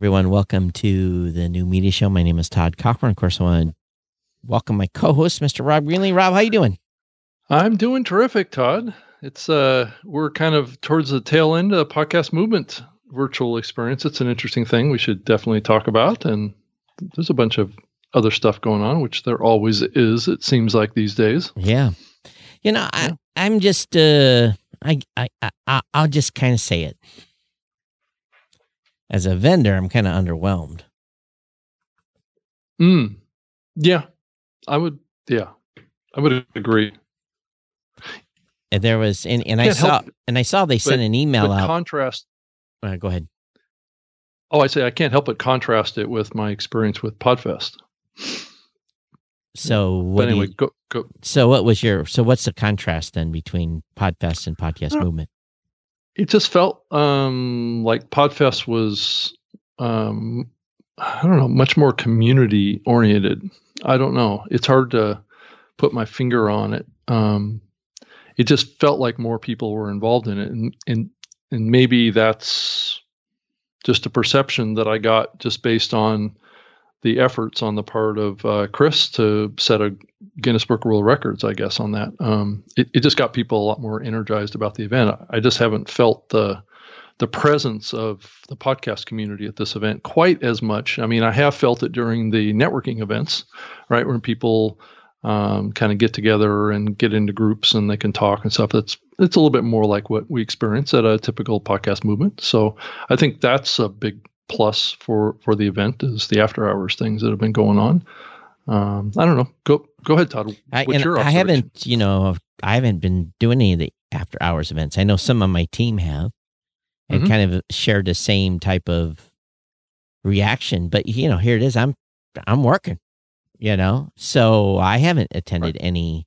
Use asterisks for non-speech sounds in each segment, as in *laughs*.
Everyone, welcome to the new media show. My name is Todd Cochrane. Of course, I want to welcome my co-host, Mr. Rob Greenlee. Rob, how you doing? I'm doing terrific, Todd. It's uh, we're kind of towards the tail end of the podcast movement virtual experience. It's an interesting thing we should definitely talk about, and there's a bunch of other stuff going on, which there always is. It seems like these days. Yeah, you know, I, I'm just, uh, I, I, I, I'll just kind of say it as a vendor, I'm kind of underwhelmed. Mm. Yeah, I would. Yeah, I would agree. And there was, and, and I saw, and I saw they sent an email out. Contrast. Uh, go ahead. Oh, I say I can't help but contrast it with my experience with Podfest. So what? But anyway, you, go go. So what was your? So what's the contrast then between Podfest and Podcast uh, Movement? It just felt um, like Podfest was, um, I don't know, much more community oriented. I don't know. It's hard to put my finger on it. Um, it just felt like more people were involved in it, and and and maybe that's just a perception that I got just based on the efforts on the part of uh, Chris to set a Guinness Book World Records, I guess, on that. Um, it, it just got people a lot more energized about the event. I just haven't felt the the presence of the podcast community at this event quite as much. I mean, I have felt it during the networking events, right, when people um, kind of get together and get into groups and they can talk and stuff. That's it's a little bit more like what we experience at a typical podcast movement. So I think that's a big plus for for the event is the after hours things that have been going on. Um, I don't know. Go go ahead, Todd. I, I haven't, you know, I haven't been doing any of the after hours events. I know some of my team have, and mm-hmm. kind of shared the same type of reaction. But you know, here it is. I'm I'm working. You know, so I haven't attended right. any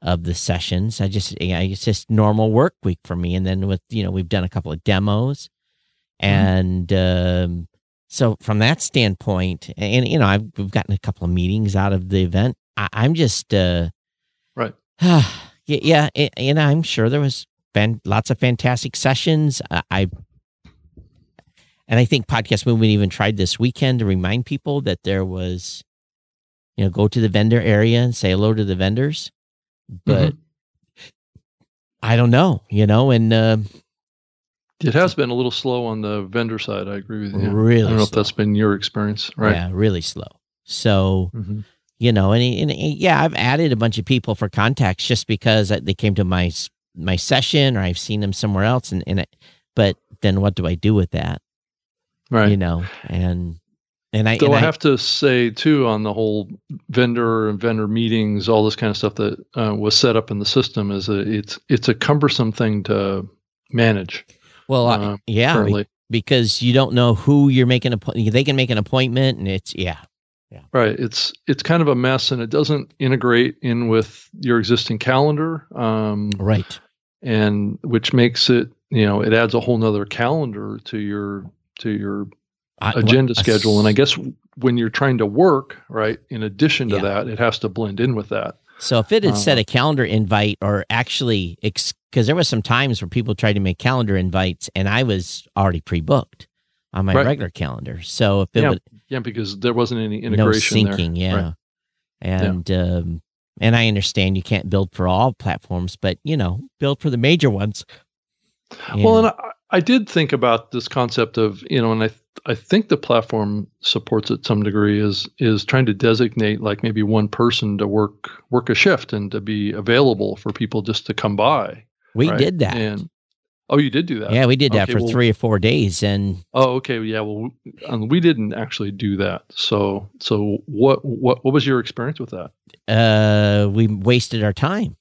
of the sessions. I just, know, it's just normal work week for me. And then with, you know, we've done a couple of demos Mm-hmm. And um, so, from that standpoint, and you know, I've we've gotten a couple of meetings out of the event. I, am just uh, right. *sighs* yeah, yeah, and I'm sure there was been lots of fantastic sessions. I, I and I think Podcast Movement even tried this weekend to remind people that there was, you know, go to the vendor area and say hello to the vendors. But mm-hmm. I don't know, you know, and uh, it has been a little slow on the vendor side. I agree with you. Really, I don't know slow. if that's been your experience, right? Yeah, really slow. So, mm-hmm. you know, and, and, and, yeah, I've added a bunch of people for contacts just because they came to my my session or I've seen them somewhere else, and and it, but then what do I do with that? Right. You know, and and I. So and I, I have to say too on the whole vendor and vendor meetings, all this kind of stuff that uh, was set up in the system is a it's it's a cumbersome thing to manage. Well, uh, yeah, currently. because you don't know who you're making a point they can make an appointment and it's yeah. Yeah. Right. It's it's kind of a mess and it doesn't integrate in with your existing calendar. Um, right. And which makes it, you know, it adds a whole nother calendar to your to your I, agenda schedule. And I guess when you're trying to work, right, in addition to yeah. that, it has to blend in with that. So if it had set a calendar invite or actually, because there was some times where people tried to make calendar invites and I was already pre-booked on my right. regular calendar. So if it yeah, would, yeah, because there wasn't any integration, no syncing, there. yeah, right. and yeah. Um, and I understand you can't build for all platforms, but you know, build for the major ones. And, well, and I, I did think about this concept of you know, and I I think the platform supports it some degree is is trying to designate like maybe one person to work work a shift and to be available for people just to come by. We right? did that. And oh, you did do that. Yeah, we did that for well, three or four days, and oh, okay, yeah. Well, um, we didn't actually do that. So, so what what what was your experience with that? Uh, we wasted our time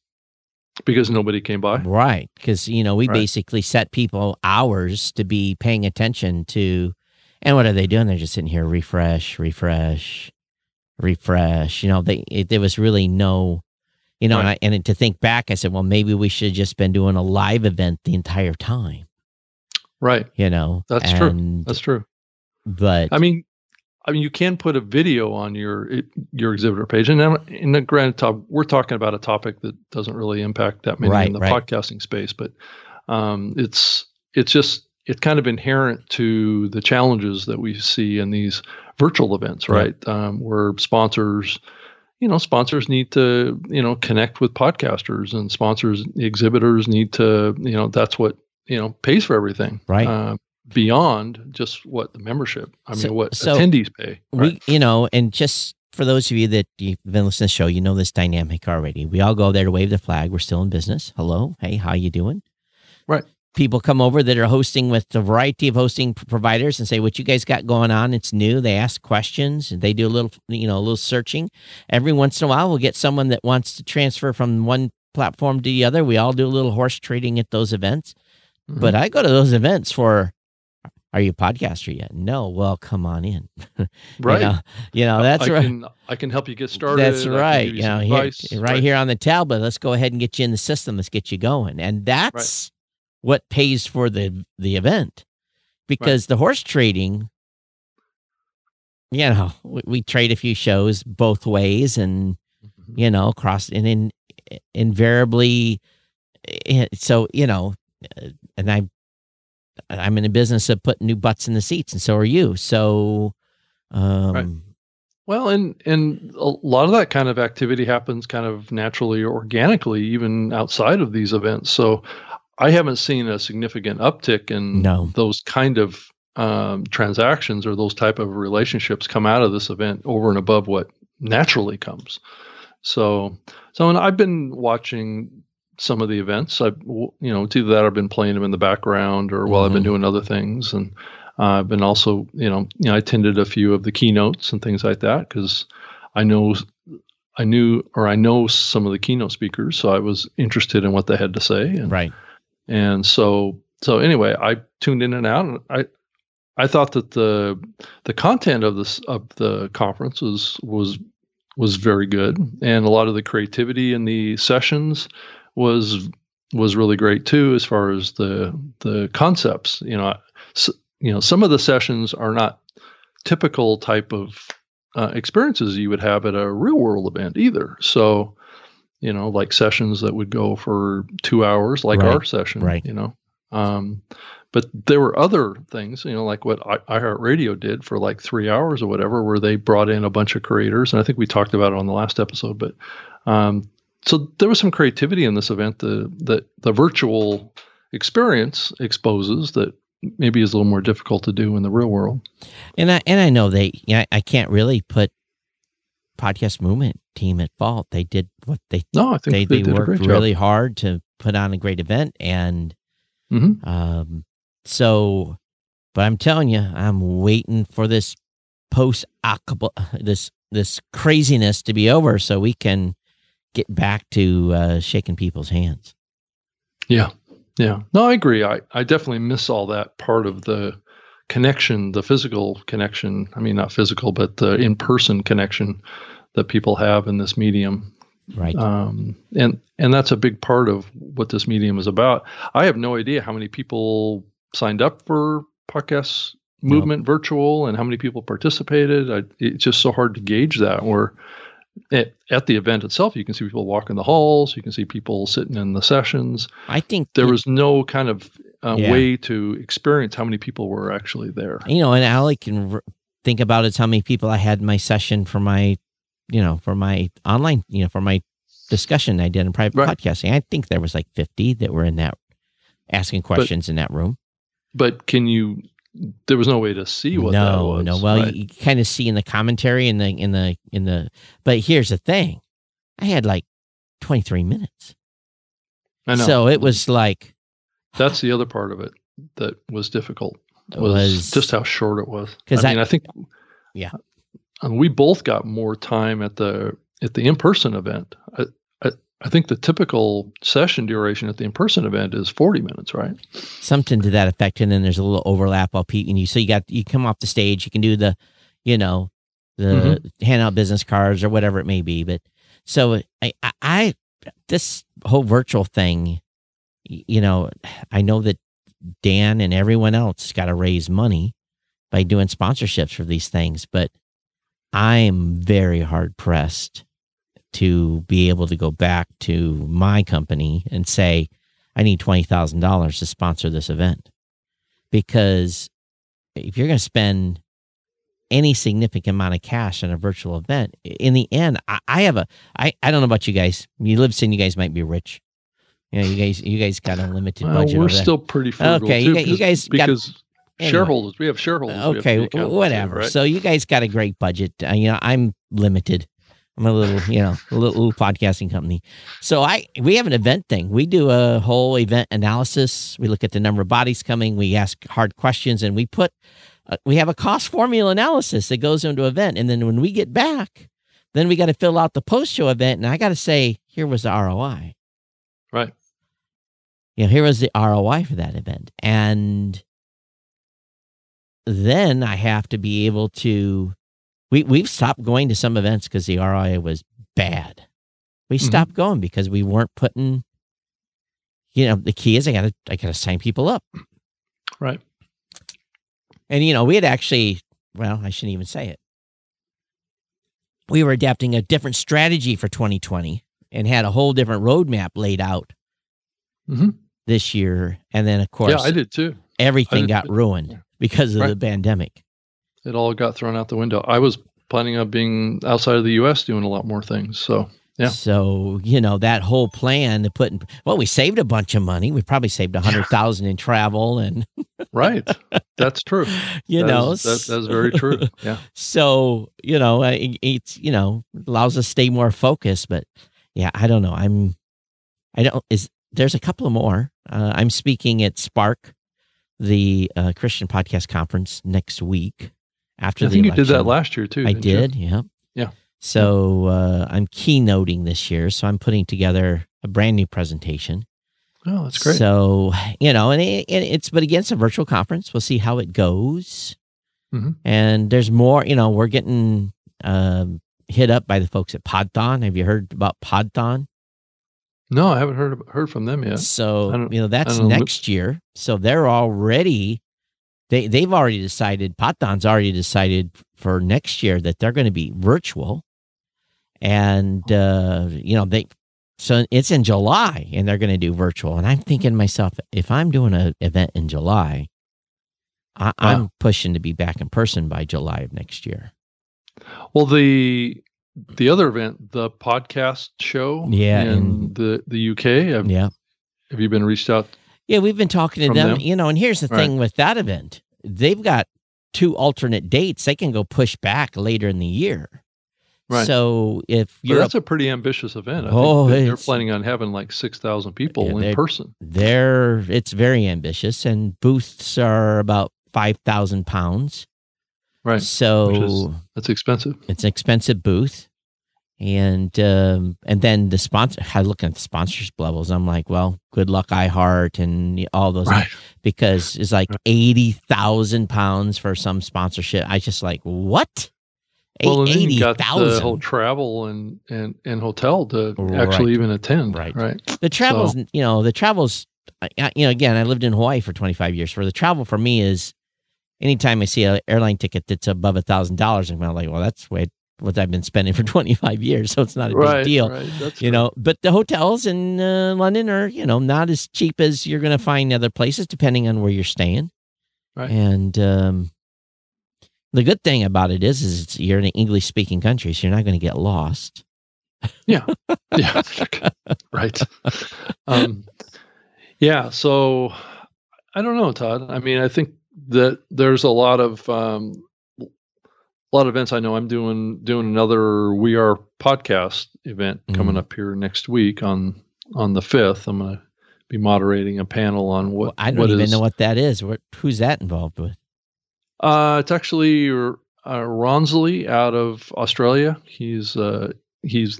because nobody came by. Right, because you know we right. basically set people hours to be paying attention to and what are they doing? They're just sitting here, refresh, refresh, refresh. You know, they it, there was really no, you know, right. and, I, and to think back, I said, well, maybe we should have just been doing a live event the entire time. Right. You know, that's and, true. That's true. But I mean, I mean, you can put a video on your your exhibitor page, and in the granted, top, we're talking about a topic that doesn't really impact that many right, in the right. podcasting space, but um, it's it's just it's kind of inherent to the challenges that we see in these virtual events, right? Yeah. Um, where sponsors, you know, sponsors need to, you know, connect with podcasters, and sponsors, exhibitors need to, you know, that's what you know pays for everything, right? Uh, beyond just what the membership, I mean, what so attendees pay. Right? We, you know, and just for those of you that you've been listening to the show, you know this dynamic already. We all go there to wave the flag. We're still in business. Hello, hey, how you doing? Right people come over that are hosting with a variety of hosting providers and say what you guys got going on? It's new. They ask questions they do a little you know a little searching. Every once in a while we'll get someone that wants to transfer from one platform to the other. We all do a little horse trading at those events. Mm-hmm. but i go to those events for are you a podcaster yet? No. Well come on in. *laughs* Right. you know, you know that's I right can, i can help you get started. That's right. you know here, right, right, here on the tablet. Let's go ahead and get you in the system. Let's get you going. And that's what pays for the the event because right. the horse trading you know we, we, trade a few shows both ways and mm-hmm. you know cross and in invariably eh, so you know uh, and i i'm in the business of putting new butts in the seats and so are you so um right. well and and a lot of that kind of activity happens kind of naturally or organically even outside of these events so I haven't seen a significant uptick in no. those kind of um, transactions or those type of relationships come out of this event over and above what naturally comes. So, so and I've been watching some of the events. I, you know, it's either that I've been playing them in the background or while mm-hmm. I've been mm-hmm. doing other things, and uh, I've been also, you know, you know, I attended a few of the keynotes and things like that because I know I knew or I know some of the keynote speakers, so I was interested in what they had to say. And, right. And so so anyway, I tuned in and out, and I I thought that the the content of this of the conference was was was very good, and a lot of the creativity in the sessions was was really great too, as far as the the concepts. You know, so, you know, some of the sessions are not typical type of uh, experiences you would have at a real world event either. So you know, like sessions that would go for two hours, like right. our session, right. you know. Um, but there were other things, you know, like what I, iHeartRadio did for like three hours or whatever, where they brought in a bunch of creators, and I think we talked about it on the last episode. But um, so there was some creativity in this event the, that the virtual experience exposes that maybe is a little more difficult to do in the real world. And I and I know they, yeah, I can't really put podcast movement team at fault. They did what they no, I think they, they, they worked really hard to put on a great event, and mm-hmm. um, so. But I'm telling you, I'm waiting for this post this this craziness to be over, so we can get back to uh, shaking people's hands. Yeah, yeah. No, I agree. I I definitely miss all that part of the connection, the physical connection. I mean, not physical, but the in person connection that people have in this medium. Right. Um, and and that's a big part of what this medium is about. I have no idea how many people signed up for podcast movement virtual and how many people participated. I, it's just so hard to gauge that. Where at, at, the event itself, you can see people walking the halls, you can see people sitting in the sessions. I think there was no kind of uh, yeah. way to experience how many people were actually there. You know, and all I can think about is how many people I had in my session for my you know, for my online, you know, for my discussion I did in private right. podcasting. I think there was like 50 that were in that asking questions but, in that room. But can you there was no way to see what no, that was. No, well, right? you, you kind of see in the commentary in the in the in the but here's the thing. I had like 23 minutes. I know. So it was like That's the other part of it that was difficult. Was, was just how short it was. Because I mean, I think yeah and we both got more time at the at the in person event. I, I, I think the typical session duration at the in person event is forty minutes, right? Something to that effect, and then there's a little overlap while Pete and you. So you got you come off the stage, you can do the, you know, the mm-hmm. hand out business cards or whatever it may be. But so I, I, I this whole virtual thing, you know, I know that Dan and everyone else got to raise money by doing sponsorships for these things, but I'm very hard pressed to be able to go back to my company and say, I need $20,000 to sponsor this event. because if you're going to spend any significant amount of cash on a virtual event, in the end, I, I have a I I don't know about you guys. You live in you guys might be rich. You know, you guys you guys got a limited Well, budget. we're still pretty frugal. Okay, too, you, gu- you because- guys got because anyway. shareholders, we have shareholders. have okay, to, whatever. right? So you guys got a great budget. Uh, you know, I'm limited. I'm a little, you know, a little, little podcasting company. So I we have an event thing. We do a whole event analysis. We look at the number of bodies coming. We ask hard questions, and we put uh, we have a cost formula analysis that goes into event. And then when we get back, then we got to fill out the post show event, and I got to say, here was the ROI. right. you know, here was the ROI for that event. And then I have to be able to we we've stopped going to some events because the ROI was bad. We Mhm. stopped going because we weren't putting you know, the key is I gotta I gotta sign people up. Right. And you know, we had actually well, I shouldn't even say it. We were adapting a different strategy for 2020 and had a whole different roadmap laid out Mhm. this year. And then of course Yeah, I did too. everything did got too. ruined Yeah. Because of the pandemic. It all got thrown out the window. I was planning on being outside of the U.S. doing a lot more things. So Yeah. So, you know, that whole plan to put in, well, we saved a bunch of money. We probably saved a hundred thousand in travel and, *laughs* right, that's true. *laughs* you That know, is- that, that's very true. *laughs* Yeah. so, you know, it, it's, you know, allows us to stay more focused, but yeah, I don't know. I'm, I don't, is there's a couple of more. Uh, I'm speaking at Spark, the uh, Christian podcast conference next week after I the think you did that last year too. I didn't you? yeah. Yeah. So uh, I'm keynoting this year. So I'm putting together a brand new presentation. Oh, that's great. So you know, and it, it, it's but again, it's a virtual conference. We'll see how it goes. Mhm. And there's more. You know, we're getting um, hit up by the folks at Podthon. Have you heard about Podthon? No, I haven't heard heard from them yet. So you know that's know. next year. So they're already they they've already decided. Podthon's already decided for next year that they're going to be virtual, and uh, you know they. So it's in July, and they're going to do virtual. And I'm thinking to myself, if I'm doing an event in July, I, I'm pushing to be back in person by July of next year. Well, the the other event, the podcast show, Yeah, in in- the the UK. Have, Yeah. have you been reached out? Yeah, we've been talking to them, them? you know, and here's the Right. thing with that event. They've got two alternate dates. They can go push back later in the year. Right. So if you're that's a pretty ambitious event. I Oh, think they're planning on having like six thousand people in they're- person. there, it's very ambitious, and booths are about five thousand pounds. Right. So is- That's expensive. it's an expensive booth, and um, and then the sponsor. I look at the sponsorship levels. I'm like, well, good luck, iHeart, and all those Right. because it's like eighty thousand pounds for some sponsorship. I just like what? Well, and then eighty you got the whole travel and, and, and hotel to Right. actually even attend. Right. Right. The travels, you know, the travels. You know, again, I lived in Hawaii for twenty five years. For the travel, for me is anytime I see an airline ticket that's above a thousand dollars, I'm like, well, that's what what I've been spending for *laughs* twenty five years, so it's not a big deal. Right. You true. know but the hotels in uh, london are you know not as cheap as you're going to find other places depending on where you're staying Right. and um, the good thing about it is is it's, you're in an english speaking country so you're not going to get lost Yeah, Yeah. *laughs* right. Um, yeah. So I don't know, Todd. I mean, I think that there's a lot of um, a lot of events. I know I'm doing doing another We Are podcast event coming Mhm. up here next week on on the fifth. I'm going to be moderating a panel on what Well, i don't even is- know what that is what, who's that involved with Uh, it's actually uh, Ronsley out of Australia. He's uh, he's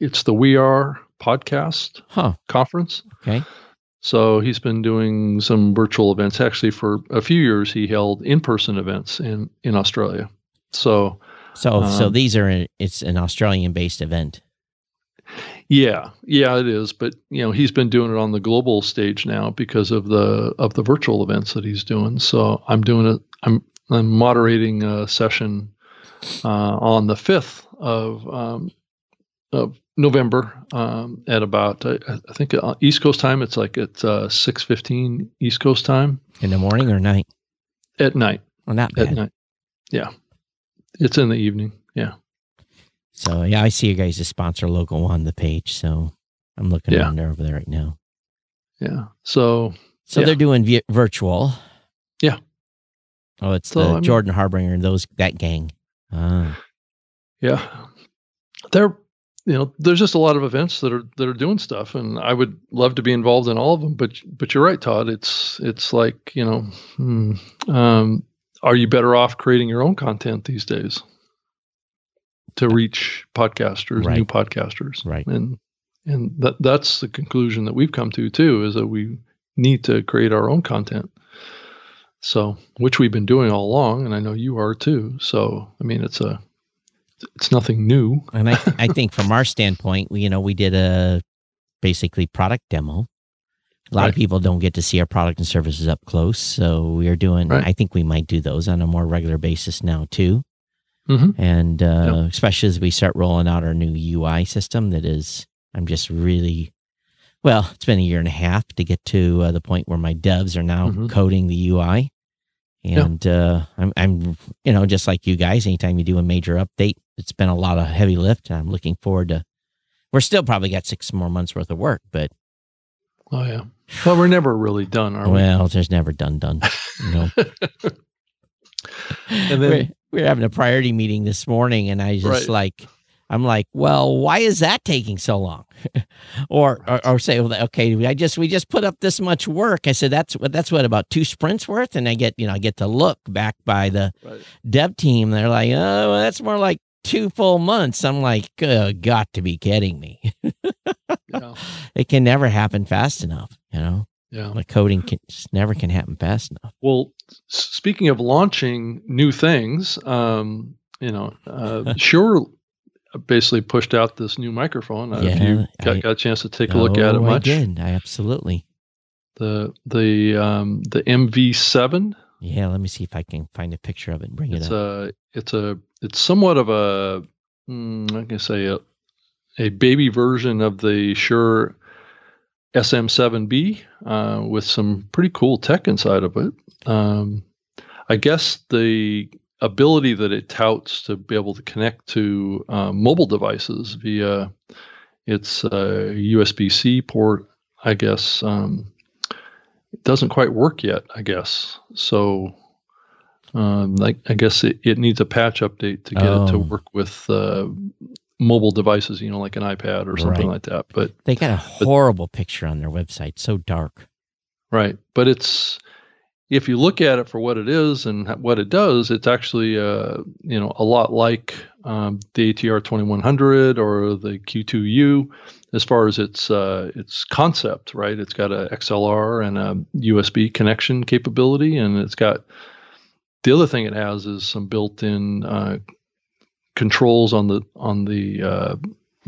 it's the We Are podcast huh conference. okay So he's been doing some virtual events. Actually, for a few years, he held in-person events in in Australia. So so so Um, these are it's an australian based event yeah, yeah, it is. But you know, he's been doing it on the global stage now because of the of the virtual events that he's doing. So I'm doing it. I'm I'm moderating a session uh, on the fifth of um, of November um, at about I, I think uh, East Coast time. It's like at uh, six fifteen East Coast time in the morning or night. At night. Well, not bad. At night. Yeah, it's in the evening. Yeah. So yeah, I see you guys' sponsor logo on the page. So I'm looking Yeah. there over there right now. Yeah. So So Yeah. they're doing vi- virtual. Yeah. Oh, it's So, the I mean- Jordan Harbinger and those that gang. Ah, Yeah, there, you know, there's just a lot of events that are that are doing stuff, and I would love to be involved in all of them. But but you're right, Todd. It's it's like you know, hmm, um, are you better off creating your own content these days to reach podcasters, Right. new podcasters, Right. And and that that's the conclusion that we've come to too, is that we need to create our own content. So, which we've been doing all along, and I know you are too. So, I mean, it's a it's nothing new. and I I think from our *laughs* standpoint, we you know we did a basically product demo. A lot Right. of people don't get to see our product and services up close, so we are doing. Right. I think we might do those on a more regular basis now too. Mhm. and uh, especially as we start rolling out our new UI system, that is, I'm just really, well, it's been a year and a half to get to uh, the point where my devs are now Mhm. coding the UI, and uh, I'm, I'm, you know, just like you guys. Anytime you do a major update, it's been a lot of heavy lift. I'm looking forward to. We're still probably got six more months worth of work, but Oh yeah. Well, we're never really done, are we? well, there's never done done. You know? *laughs* And then we're, we're having a priority meeting this morning, and I just Right. like, I'm like, well, why is that taking so long? *laughs* or, or or say, well, okay, I just we just put up this much work. I said that's what that's what about two sprints worth, and I get you know I get to look back by the Right. dev team. They're like, oh, well, that's more like two full months. I'm like, uh, got to be kidding me. yeah, *laughs* it can never happen fast enough. You know, yeah. like coding can just never can happen fast enough. Well, speaking of launching new things, um, you know, uh, *laughs* Shure basically pushed out this new microphone. Uh, if you got, I- got a chance to take a look at it Oh, I much, did. I absolutely. the the um, the MV7. Yeah, let me see if I can find a picture of it and bring it It's up. a it's a it's somewhat of a mm, I can say a a baby version of the Shure SM7B uh, with some pretty cool tech inside of it. Um, I guess the ability that it touts to be able to connect to uh, mobile devices via its uh, USB-C port, I guess, um, it doesn't quite work yet. I guess so. Um, like I guess it, it needs a patch update to get it to Oh. work with uh, mobile devices, you know, like an iPad or something Right. like that. But They got a horrible picture on their website. So dark. Right, but it's if you look at it for what it is and what it does, it's actually uh, you know a lot like um, the ATR 2100 or the Q2U as far as its uh, its concept. Right, it's got a XLR and a USB connection capability, and it's got the other thing it has is some built-in uh, controls on the on the uh,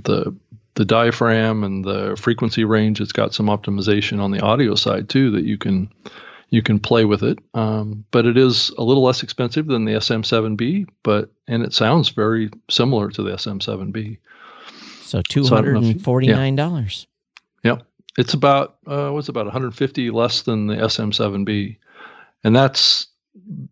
the the diaphragm and the frequency range. It's got some optimization on the audio side too that you can you can play with it. Um, but it is a little less expensive than the SM7B, but and it sounds very similar to the SM7B. So two So hundred know if you- and forty nine dollars. It's about uh, what's about 150 less than the SM7B, and that's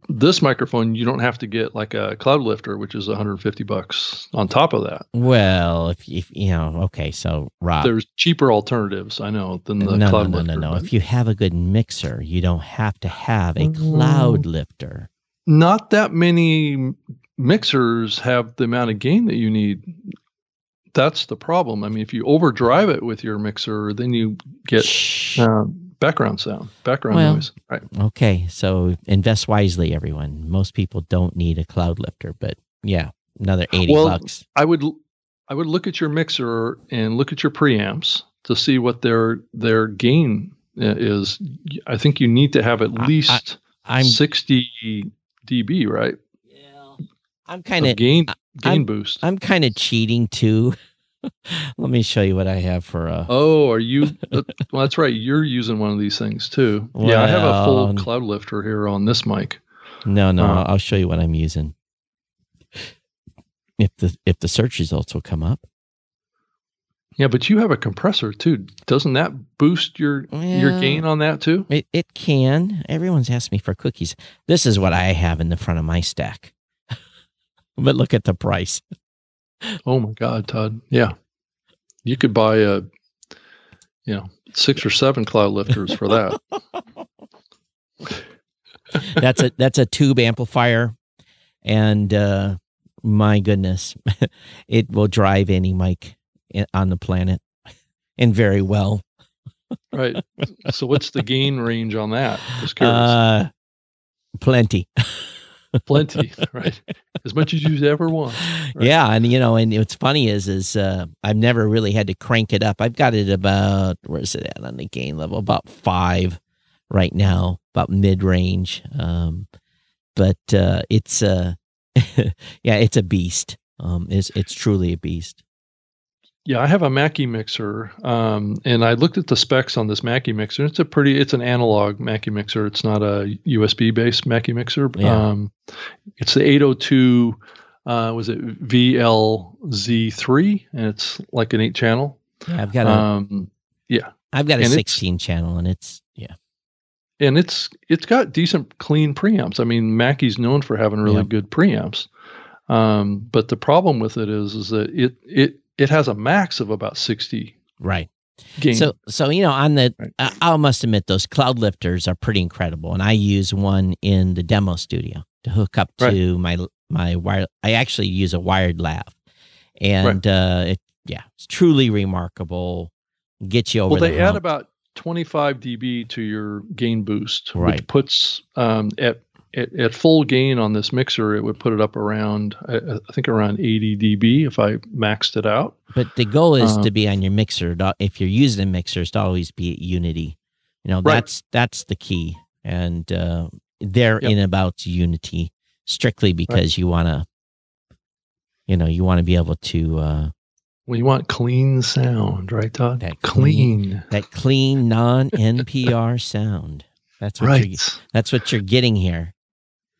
this microphone. You don't have to get like a cloud lifter, which is 150 bucks on top of that. Well, if, if you know, okay, so Rob, There's cheaper alternatives, I know, than the no, no, cloud no, lifter. no, no. but- If you have a good mixer, you don't have to have a Mm. cloud lifter. not that many mixers have the amount of gain that you need. That's the problem. I mean, if you overdrive it with your mixer, then you get Shh. Background sound, background Well- noise. Right. Okay, so invest wisely, everyone. Most people don't need a cloud lifter, but yeah, another eighty Well, bucks. I would I would look at your mixer and look at your preamps to see what their their gain uh, is. I think you need to have at I- I- least I'm 60 dB, right? Yeah. I'm kind of gain gain I'm- boost. I'm kind of cheating too. *laughs* *laughs* Let me show you what I have for uh Oh, are you? *laughs* well, that's right. You're using one of these things too. yeah, I have a full cloud lifter here on this mic. No, no, Uh, I'll show you what I'm using. If the if the search results will come up. Yeah, but you have a compressor too. Doesn't that boost your your gain on that too? It it can. Everyone's asked me for cookies. This is what I have in the front of my stack. *laughs* but look at the price. Oh my God, Todd. Yeah, you could buy a, you know, six or seven cloud lifters for that. *laughs* That's a that's a tube amplifier, and uh, my goodness, *laughs* it will drive any mic on the planet, and very well. right. So what's the gain range on that? Just curious. Uh, plenty. *laughs* Plenty, *laughs* right? As much as you ever want. Right. Yeah, and you know, and what's funny is, is uh, I've never really had to crank it up. I've got it about where is it at on the gain level? About five right now, about mid range. Um, but uh, it's uh, *laughs* yeah, it's a beast. Um, it's it's truly a beast. Yeah, I have a Mackie mixer, um, and I looked at the specs on this Mackie mixer. It's a pretty, it's an analog Mackie mixer. It's not a USB based Mackie mixer. Yeah. Um, it's the 802, uh, was it VLZ3, and it's like an eight channel. Yeah, I've got a Um, have got a and sixteen channel, and it's yeah, and it's it's got decent clean preamps. I mean, Mackie's known for having really Yeah. good preamps. Um, but the problem with it is, is that it it it has a max of about 60 right. gain. So, so you know, on the, Right. I, must admit, those cloud lifters are pretty incredible, and I use one in the demo studio to hook up Right. to my my wire. I actually use a wired lav, and uh, it yeah, it's truly remarkable. Get you over. well, the they add hump. about 25 dB to your gain boost, Right. which puts um, at, at at full gain on this mixer, it would put it up around I, I think around 80 dB if I maxed it out. but the goal is uh, to be on your mixer. If you're using a mixer, it's to always be at unity. You know, Right. that's that's the key, and uh, they're Yep. in about unity strictly because you want to. You know, you want to be able to uh, Well, you want clean sound, right, Todd? That clean- clean. that clean non NPR sound. That's what Right. you're, that's what you're getting here.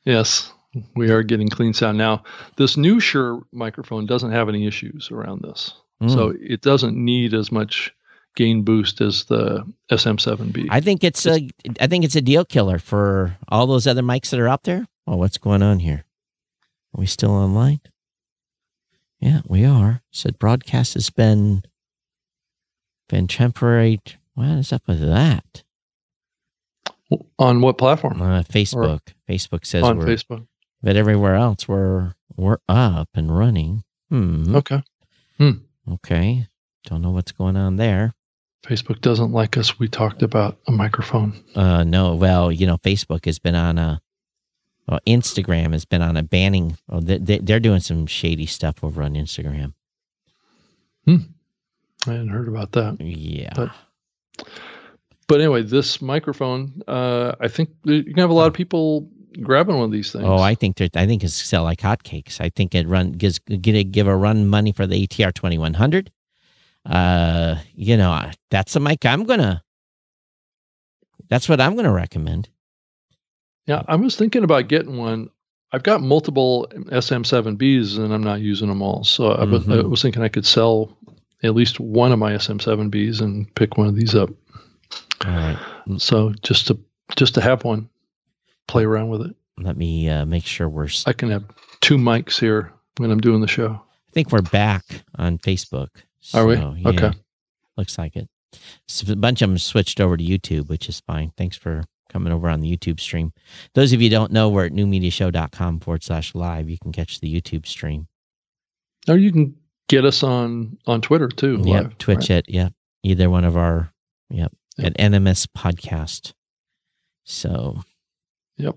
Yes, we are getting clean sound now. This new Shure microphone doesn't have any issues around this, Mm. so it doesn't need as much gain boost as the SM7B. I think it's a I think it's a deal killer for all those other mics that are out there. Oh, what's going on here? Are we still online? Yeah, we are. Said broadcast has been been temporary. What is up with that? On what platform? Uh, Facebook. Facebook says on we're, Facebook. but everywhere else we're we're up and running. Hmm. Okay. Okay. Don't know what's going on there. Facebook doesn't like us. We talked about a microphone. Uh, no. Well, you know, Facebook has been on a, well, Instagram has been on a banning. Oh, they, they, they're doing some shady stuff over on Instagram. Hmm. I hadn't heard about that. Yeah. But- But anyway, this microphone, uh, I think you can have a lot of people grabbing one of these things. oh, I think I think it's sell like hotcakes. I think it run gives get a, give a run money for the ATR twenty one hundred. Uh, you know, that's a mic I'm gonna. That's what I'm gonna recommend. Yeah, I was thinking about getting one. I've got multiple SM7Bs and I'm not using them all. So I, was, I was thinking I could sell at least one of my SM7Bs and pick one of these up. All right. So just to just to have one, play around with it. Let me uh, make sure we're. I can have two mics here when I'm doing the show. I think we're back on Facebook. Are we? Yeah, Okay. Looks like it. So a bunch of them switched over to YouTube, which is fine. Thanks for coming over on the YouTube stream. Those of you who don't know, we're at newmediashow.com forward slash live. You can catch the YouTube stream. Or you can get us on on Twitter too. Yep. live, Twitch right? it. Yep. Either one of our, yep, Yep. at NMS podcast. So, Yep.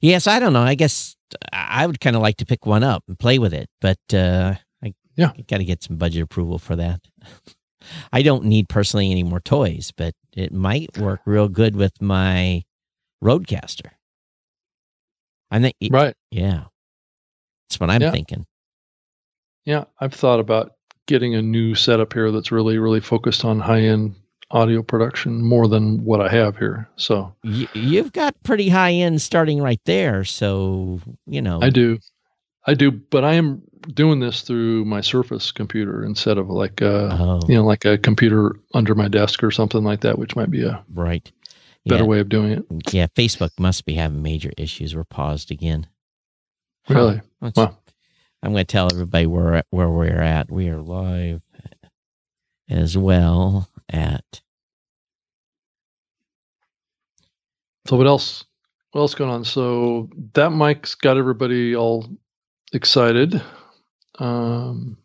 yes, I don't know. I guess I would kind of like to pick one up and play with it, but uh, I Yeah. got to get some budget approval for that. *laughs* I don't need personally any more toys, but it might work real good with my Rodecaster. I think, Right. yeah, that's what I'm Yeah. thinking. Yeah, I've thought about getting a new setup here that's really really focused on high end audio production more than what I have here. So Y- you've got pretty high end starting right there, so you know. I do, I do, but I am doing this through my Surface computer instead of like a, Oh, you know, like a computer under my desk or something like that, which might be a right. better yeah. way of doing it. Yeah, Facebook must be having major issues. We're paused again. Really? Let's- Wow. I'm going to tell everybody where where we're at. We are live as well at So what else? What else going on? So that mic's got everybody all excited. Um,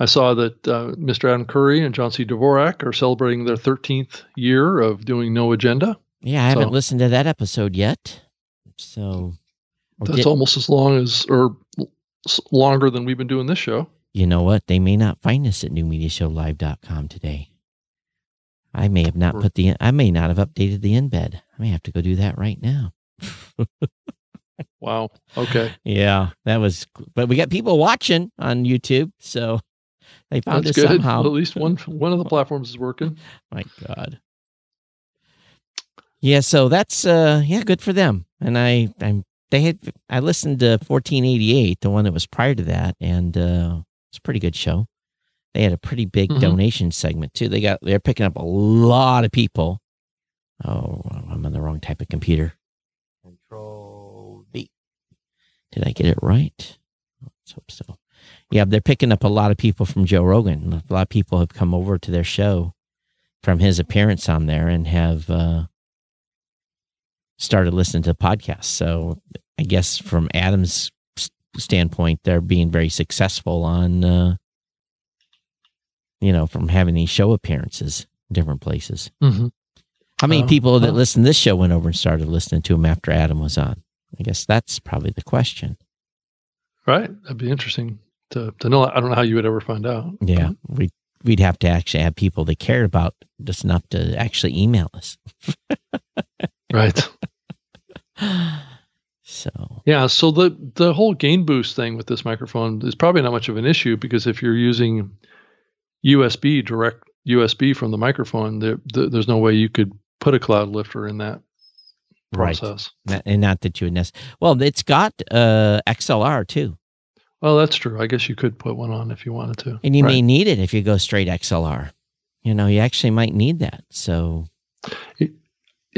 I saw that uh, Mr. Adam Curry and John C. Dvorak are celebrating their 13th year of doing No Agenda. yeah. I haven't listened to that episode yet, so That's did- almost as long as, or longer than we've been doing this show. you know what? They may not find us at newmediashowlive.com today. I may have not put the I may not have updated the embed. I may have to go do that right now. Wow. Okay. Yeah, that was. But we got people watching on YouTube, so they found That's us good. somehow. At least one one of the platforms is working. My God. Yeah, so that's uh yeah, good for them. And I I'm they had I listened to 1488, the one that was prior to that, and uh it's a pretty good show. They had a pretty big Mhm. donation segment too. They got they're picking up a lot of people. Oh, I'm on the wrong type of computer. Control V. Did I get it right? Let's hope so. Yeah, they're picking up a lot of people from Joe Rogan. A lot of people have come over to their show from his appearance on there and have uh, started listening to the podcast. So I guess from Adam's standpoint, they're being very successful on, uh, you know, from having these show appearances in different places. Mm-hmm. How many Oh, people that wow. listen to this show went over and started listening to him after Adam was on? I guess that's probably the question. Right. That'd be interesting to, to know. I don't know how you would ever find out. Yeah, we we'd have to actually have people that cared about just enough to actually email us. *laughs* Right. So Yeah, so the the whole gain boost thing with this microphone is probably not much of an issue because if you're using USB direct USB from the microphone, there, there, there's no way you could put a cloud lifter in that process. Not- and not that you would necessarily. Well, it's got uh, XLR too, Well, that's true. I guess you could put one on if you wanted to. and you Right. may need it if you go straight XLR. You know, you actually might need that. So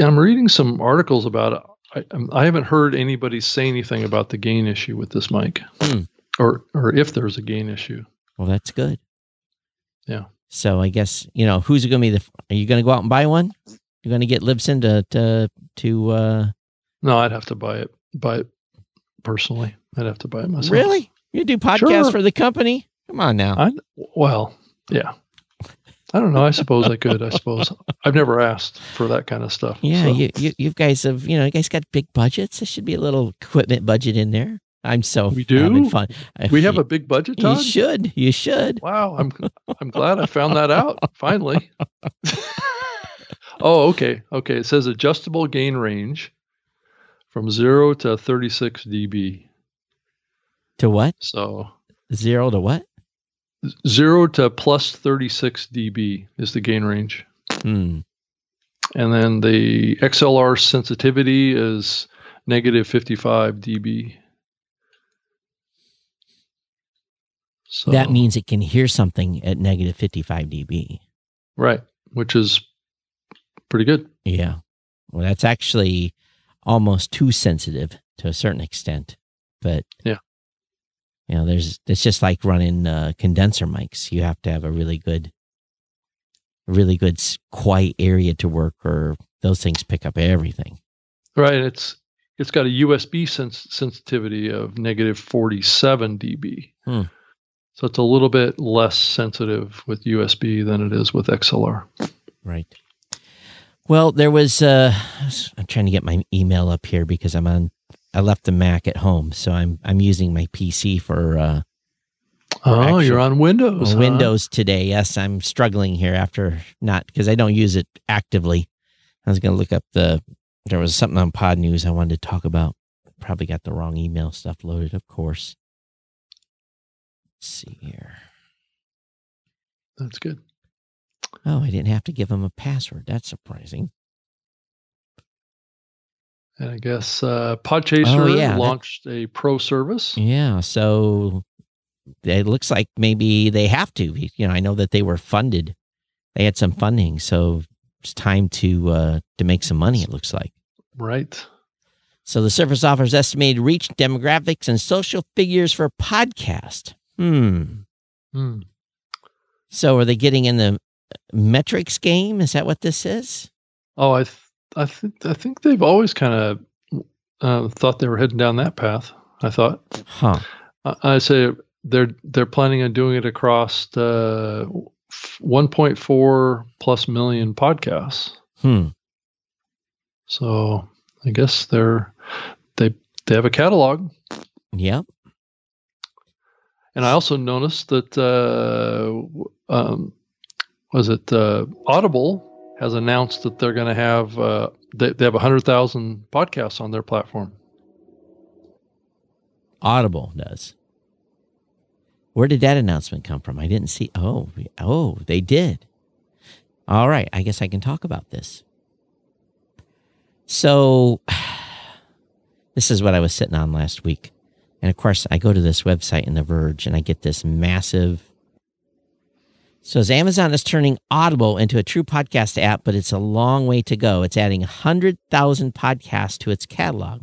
I'm reading some articles about it. I, I haven't heard anybody say anything about the gain issue with this mic, Hmm. or or if there's a gain issue. well, that's good. Yeah. So I guess you know who's going to be the. Are you going to go out and buy one? You're going to get Libsyn to to to. uh No, I'd have to buy it. Buy it personally. I'd have to buy it myself. Really? You do podcasts Sure. for the company? Come on now. I well, yeah. I don't know. I suppose I could. I suppose I've never asked for that kind of stuff. Yeah, so. you, you you guys have you know you guys got big budgets. There should be a little equipment budget in there. I'm so We do? fun. we have a big budget, You should. You should. Wow, I'm I'm glad I found that out finally. *laughs* oh, okay, okay. It says adjustable gain range from zero to 36 dB. To what? So Zero to what? zero to plus 36 dB is the gain range. Hmm. And then the XLR sensitivity is negative 55 dB. So That means it can hear something at negative 55 dB. right, which is pretty good. Yeah. Well, that's actually almost too sensitive to a certain extent. But Yeah. you know, there's it's just like running uh, condenser mics. You have to have a really good, really good quiet area to work, or those things pick up everything. Right, it's it's got a USB sens- sensitivity of negative 47 dB. Hmm. So it's a little bit less sensitive with USB than it is with XLR. Right. Well, there was. Uh, I'm trying to get my email up here because I'm on. I left the Mac at home, so I'm I'm using my PC for uh, Oh, actual- you're on Windows. huh? Windows today. Yes, I'm struggling here after not because I don't use it actively. I was going to look up the. There was something on Pod News I wanted to talk about. Probably got the wrong email stuff loaded, of course. Let's see here. That's good. Oh, I didn't have to give him a password. That's surprising. And I guess uh, Podchaser Oh, yeah, that- launched a pro service. Yeah, so it looks like maybe they have to. You know, I know that they were funded; they had some funding, so it's time to uh, to make some money. It looks like. Right. So the service offers estimated reach, demographics, and social figures for podcast. Hmm. Hmm. So are they getting in the metrics game? Is that what this is? Oh, I th- I think I think they've always kind of uh, thought they were heading down that path. I thought. Huh. I I say they're they're planning on doing it across uh, 1.4 plus million podcasts. Hmm. So I guess they're they they have a catalog. Yep. And I also noticed that uh, um, was it uh, Audible has announced that they're going to have uh, they, they have hundred thousand podcasts on their platform. Audible does. Where did that announcement come from? I didn't see. Oh, oh, they did. All right. I guess I can talk about this. So, *sighs* this is what I was sitting on last week. And of course, I go to this website in The Verge and I get this massive. So, as Amazon is turning Audible into a true podcast app, but it's a long way to go. It's adding 100,000 podcasts to its catalog.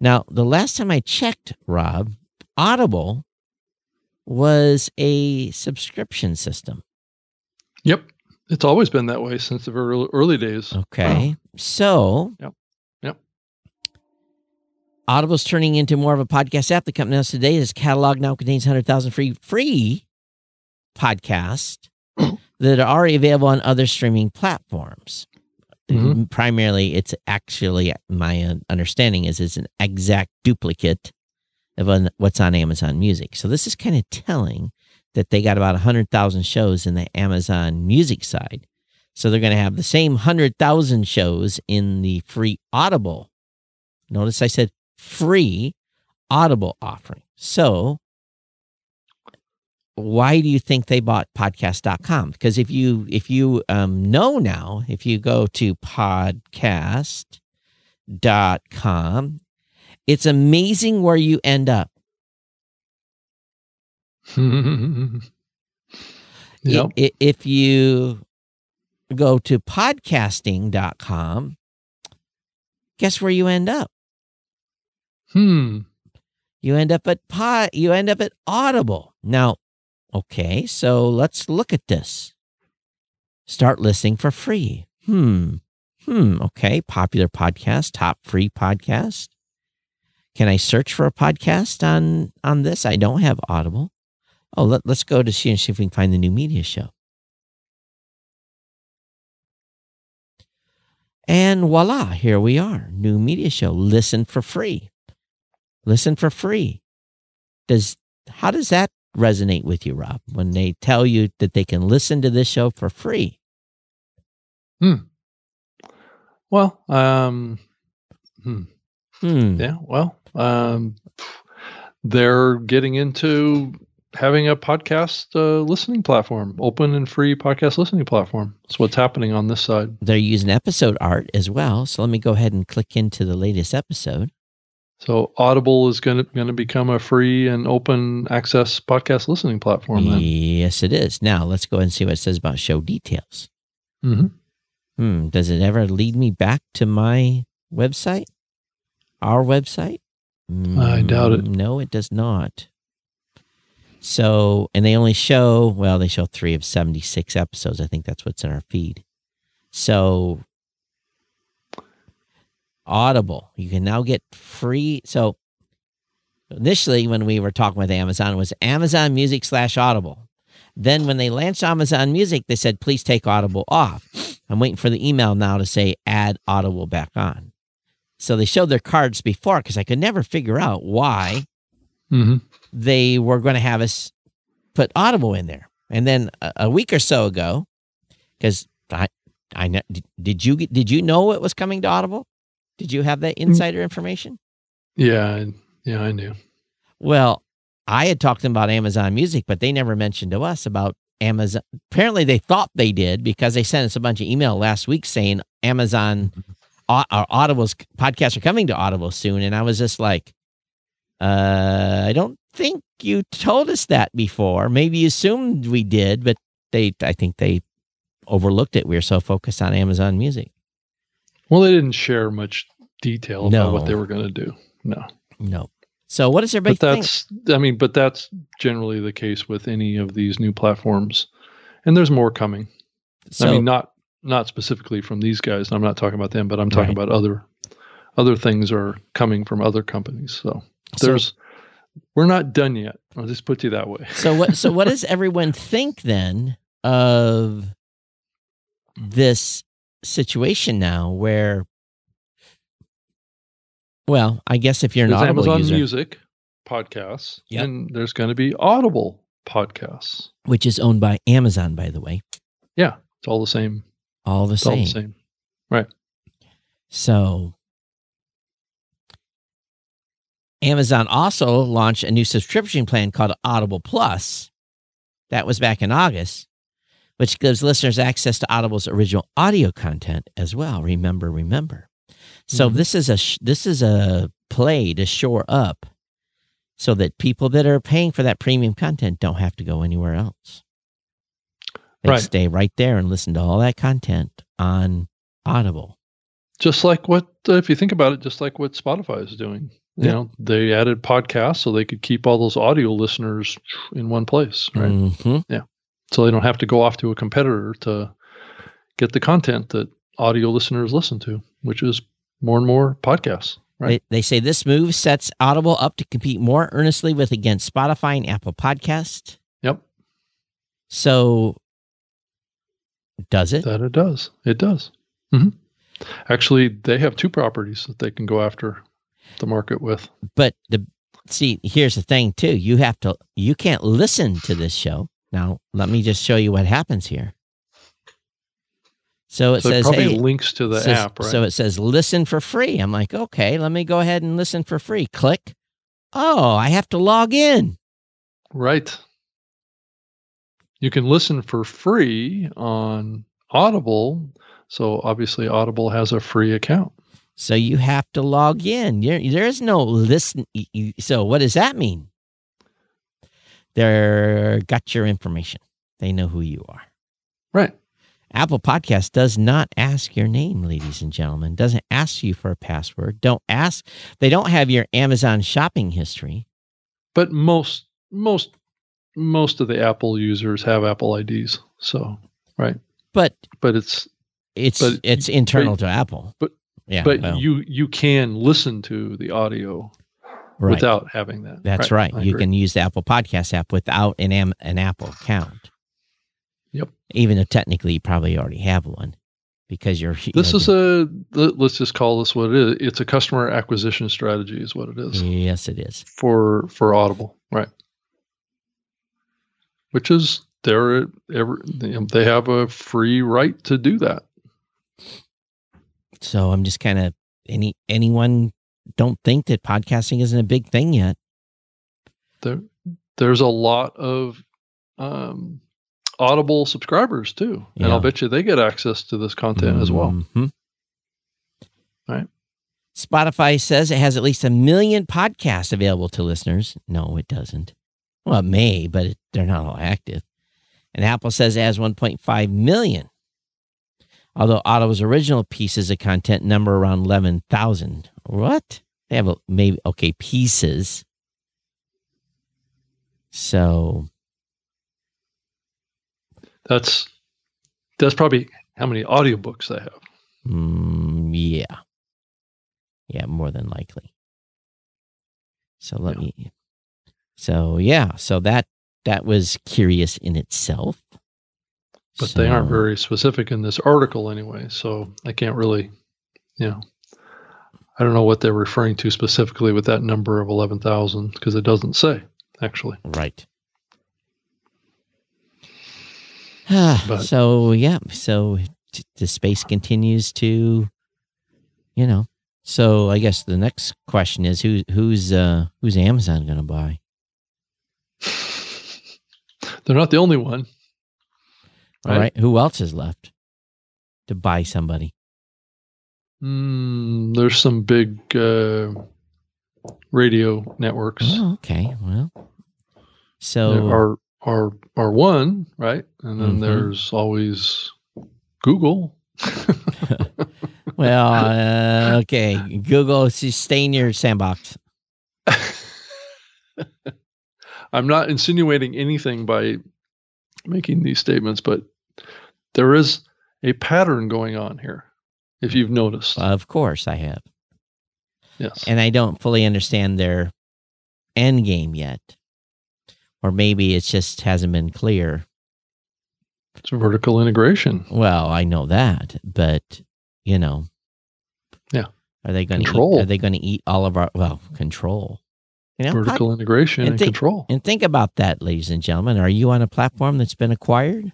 Now, the last time I checked, Rob, Audible was a subscription system. Yep, it's always been that way since the very early days. Okay. So, Yep. Yep. Audible's turning into more of a podcast app. The company announced today its catalog now contains 100,000 free free podcasts *clears throat* that are already available on other streaming platforms. Mhm. Primarily, it's actually my understanding is it's an exact duplicate of what's on Amazon Music. So this is kind of telling that they got about 100,000 shows in the Amazon Music side. So they're going to have the same 100,000 shows in the free Audible. Notice I said free Audible offering. So why do you think they bought podcast.com? Because if you if you um, know now, if you go to podcast.com, it's amazing where you end up. *laughs* yep. I- i- If you go to podcasting.com, guess where you end up? Hmm. You end up at pod, you end up at Audible. Now, okay, so let's look at this. Start listening for free. Hmm. Hmm. Okay. Popular podcast, top free podcast. Can I search for a podcast on on this? I don't have Audible. Oh, let, let's go to see and see if we can find the new media show. And voila, here we are. New media show. Listen for free. Listen for free. Does how does that resonate with you, Rob, when they tell you that they can listen to this show for free? Hmm. Well, um, hmm. Hmm. yeah. Well, um, they're getting into having a podcast uh, listening platform, open and free podcast listening platform. That's what's happening on this side. They're using episode art as well. So let me go ahead and click into the latest episode. So Audible is going to going to become a free and open access podcast listening platform. Then. Yes, it is. Now let's go ahead and see what it says about show details. hmm Hmm. Does it ever lead me back to my website? Our website? I doubt it. Mm, No, it does not. So, and they only show, well, they show three of 76 episodes. I think that's what's in our feed. So, Audible, you can now get free. So, initially, when we were talking with Amazon, it was Amazon Music slash Audible. Then, when they launched Amazon Music, they said, please take Audible off. I'm waiting for the email now to say add Audible back on. So they showed their cards before because I could never figure out why hmm they were going to have us put Audible in there. And then a, a week or so ago, because I, I did- did you get- did you know it was coming to Audible? Did you have that insider information? Yeah. Yeah. I knew. Well, I had talked to them about Amazon Music, but they never mentioned to us about Amazon. Apparently, they thought they did because they sent us a bunch of email last week saying Amazon *laughs* our Audible's podcasts are coming to Audible soon, and I was just like, uh, I don't think you told us that before. Maybe you assumed we did, but they, I think they overlooked it. We were so focused on Amazon Music. Well, they didn't share much detail No. about what they were going to do. No, No. So what does everybody but think? that's I mean, but that's generally the case with any of these new platforms, and there's more coming. So, I mean, not not specifically from these guys. I'm not talking about them, but I'm talking Right. about other other things are coming from other companies. So So- there's we're not done yet. I'll just put you that way. so what? So what does *laughs* everyone think then of this situation now? Where, well, I guess if you're an There's Audible Amazon user, Music podcasts, Yep. and there's going to be Audible podcasts. which is owned by Amazon, by the way, Yeah, it's all the same. all the It's all same. the same. Right. So Amazon also launched a new subscription plan called Audible Plus. That was back in August, which gives listeners access to Audible's original audio content as well. Remember, remember. So Mhm. this is a this is a play to shore up so that people that are paying for that premium content don't have to go anywhere else. They Right. stay right there and listen to all that content on Audible. Just like what, uh, if you think about it, just like what Spotify is doing. You Yeah. know, they added podcasts so they could keep all those audio listeners in one place, right? Mhm. So they don't have to go off to a competitor to get the content that audio listeners listen to, which is more and more podcasts. Right. They, they say this move sets Audible up to compete more earnestly with against Spotify and Apple Podcast. Yep, So, does it? that it does. It does. hmm Actually, they have two properties that they can go after the market with. But the see, here's the thing too. You have to. You can't listen to this show. Now, let me just show you what happens here. So it so it says, probably hey, links to the says- app, right? So it says listen for free. I'm like, okay, let me go ahead and listen for free. Click. Oh, I have to log in. Right. You can listen for free on Audible. So obviously, Audible has a free account. So you have to log in. You're, there is no listen. So what does that mean? They're got your information. They know who you are. Right. Apple Podcast does not ask your name, ladies and gentlemen. Doesn't ask you for a password. Don't ask. They don't have your Amazon shopping history. But most, most, most of the Apple users have Apple IDs. So, right. But But it's, it's But- it's internal to Apple. but- yeah, but well, you, you can listen to the audio right. without having that. That's right. I You agree. can use the Apple Podcast app without an Am- an Apple account. Yep. Even though technically you probably already have one because you're. you This know, is a, let- let's just call this what it is. It's a customer acquisition strategy, is what it is. Yes, it is. for for Audible, right? Which is they're ever they have a free right to do that. So I'm just kind of any anyone don't think that podcasting isn't a big thing yet. There there's a lot of um, Audible subscribers too, and I'll bet you they get access to this content as well. Mhm. Right. Spotify says it has at least a million podcasts available to listeners. No, it doesn't. Well, it may, but it, they're not all active. And Apple says it has 1.5 million. Although Audible's original pieces of content number around 11,000. What? They have a, maybe, okay, pieces. So, That's that's probably how many audiobooks they have. mm, yeah. Yeah, more than likely. So let Yeah. me. So yeah, so that that was curious in itself. But they aren't very specific in this article anyway, so I can't really, you know, I don't know what they're referring to specifically with that number of 11,000 because it doesn't say actually. right. *sighs* But- so yeah, so t- the space continues to, you know. So I guess the next question is who who's uh who's Amazon going to buy? They're not the only one. All right, who else is left to buy somebody? Mm, there's some big uh, radio networks. Oh, okay. Well, There so are are are one right, and then Mhm. there's always Google. *laughs* well, uh, okay. Google, s- stay your sandbox. *laughs* I'm not insinuating anything by making these statements, but there is a pattern going on here. If you've noticed, Of course, I have, yes, and I don't fully understand their end game yet, or maybe it just hasn't been clear. it's vertical integration. Well, I know that, but you know, Yeah. are they going to Control. Are they going to eat all of our well control? You know, vertical integration and and, think- control. And think about that, ladies and gentlemen. Are you on a platform that's been acquired?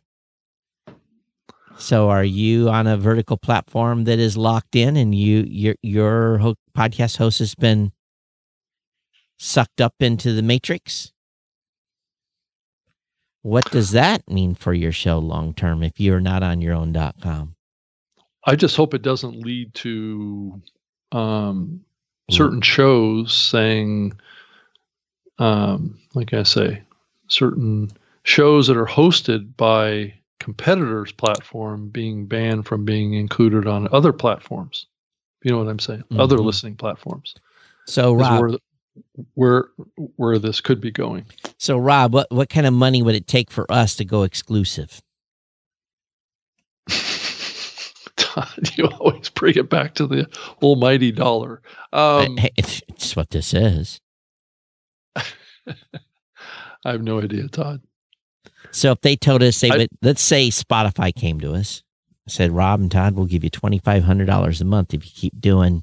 So are you on a vertical platform that is locked in and you your your ho- podcast host has been sucked up into the matrix? What does that mean for your show long term if you're not on your own dot com? I just hope it doesn't lead to um, certain shows saying, um, like I say, certain shows that are hosted by competitors' platform being banned from being included on other platforms. You know what I'm saying? Other Mhm. listening platforms. So Rob, where, where where this could be going. so Rob, what what kind of money would it take for us to go exclusive? *laughs* Todd, you always bring it back to the almighty dollar. Um, Hey, it's, it's what this is. *laughs* I have no idea, Todd. So if they told us, they I- would, let's say Spotify came to us, said, Rob and Todd, we'll give you twenty five hundred dollars a month if you keep doing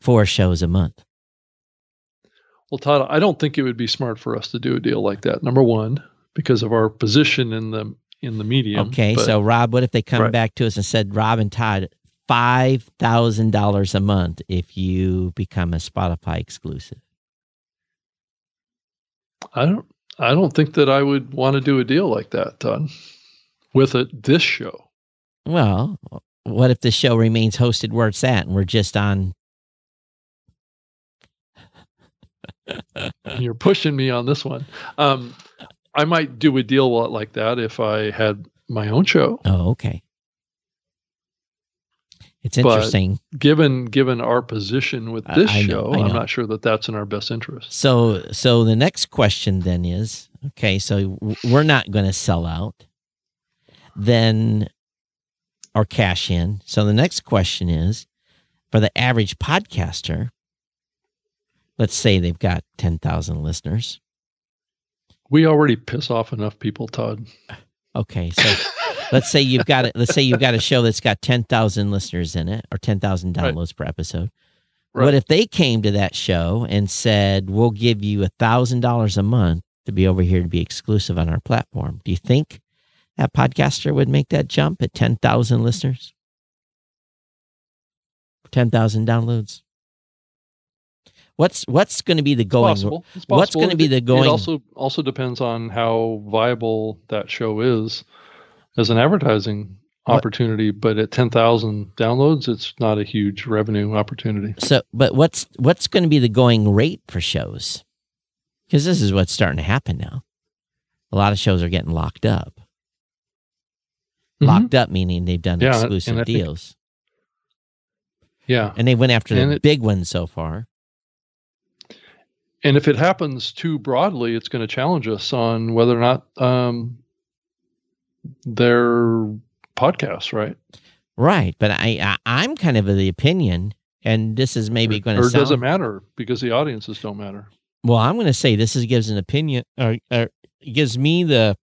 four shows a month. Well, Todd, I don't think it would be smart for us to do a deal like that. Number one, because of our position in the in the medium. okay, but so Rob, what if they come Right. back to us and said, Rob and Todd, five thousand dollars a month if you become a Spotify exclusive? I don't. I don't think that I would want to do a deal like that, Todd. With it, this show. Well, what if the show remains hosted where it's at and we're just on? *laughs* You're pushing me on this one. Um, I might do a deal like that if I had my own show. Oh, okay. It's But- interesting. Given given our position with this I know, show, I I'm not sure that that's in our best interest. So, so the next question then is, okay, so we're not going to sell out, then, or cash in. So the next question is, for the average podcaster, let's say they've got ten thousand listeners. We already piss off enough people, Todd. Okay, so *laughs* let's say you've got it. Let's say you've got a show that's got ten thousand listeners in it, or ten thousand Right. downloads per episode. Right. What if they came to that show and said, "We'll give you a thousand dollars a month to be over here to be exclusive on our platform"? Do you think that podcaster would make that jump at ten thousand listeners, ten thousand downloads? What's what's going to be the going? possible. It's what's gonna be the It- going- It also also depends on how viable that show is as an advertising What- opportunity. But at ten thousand downloads, it's not a huge revenue opportunity. So, but what's what's going to be the going rate for shows? Because this is what's starting to happen now. A lot of shows are getting locked up. Locked up meaning they've done Mm-hmm. Yeah, and exclusive I think- deals, Yeah, and they went after And the it- big ones so far. and if it happens too broadly, it's going to challenge us on whether or not um, they're podcasts, right? Right, but I, I I'm kind of of the opinion, and this is maybe or, going or to it doesn't matter because the audiences don't matter. well. I'm going to say this is gives an opinion, or, or gives me the.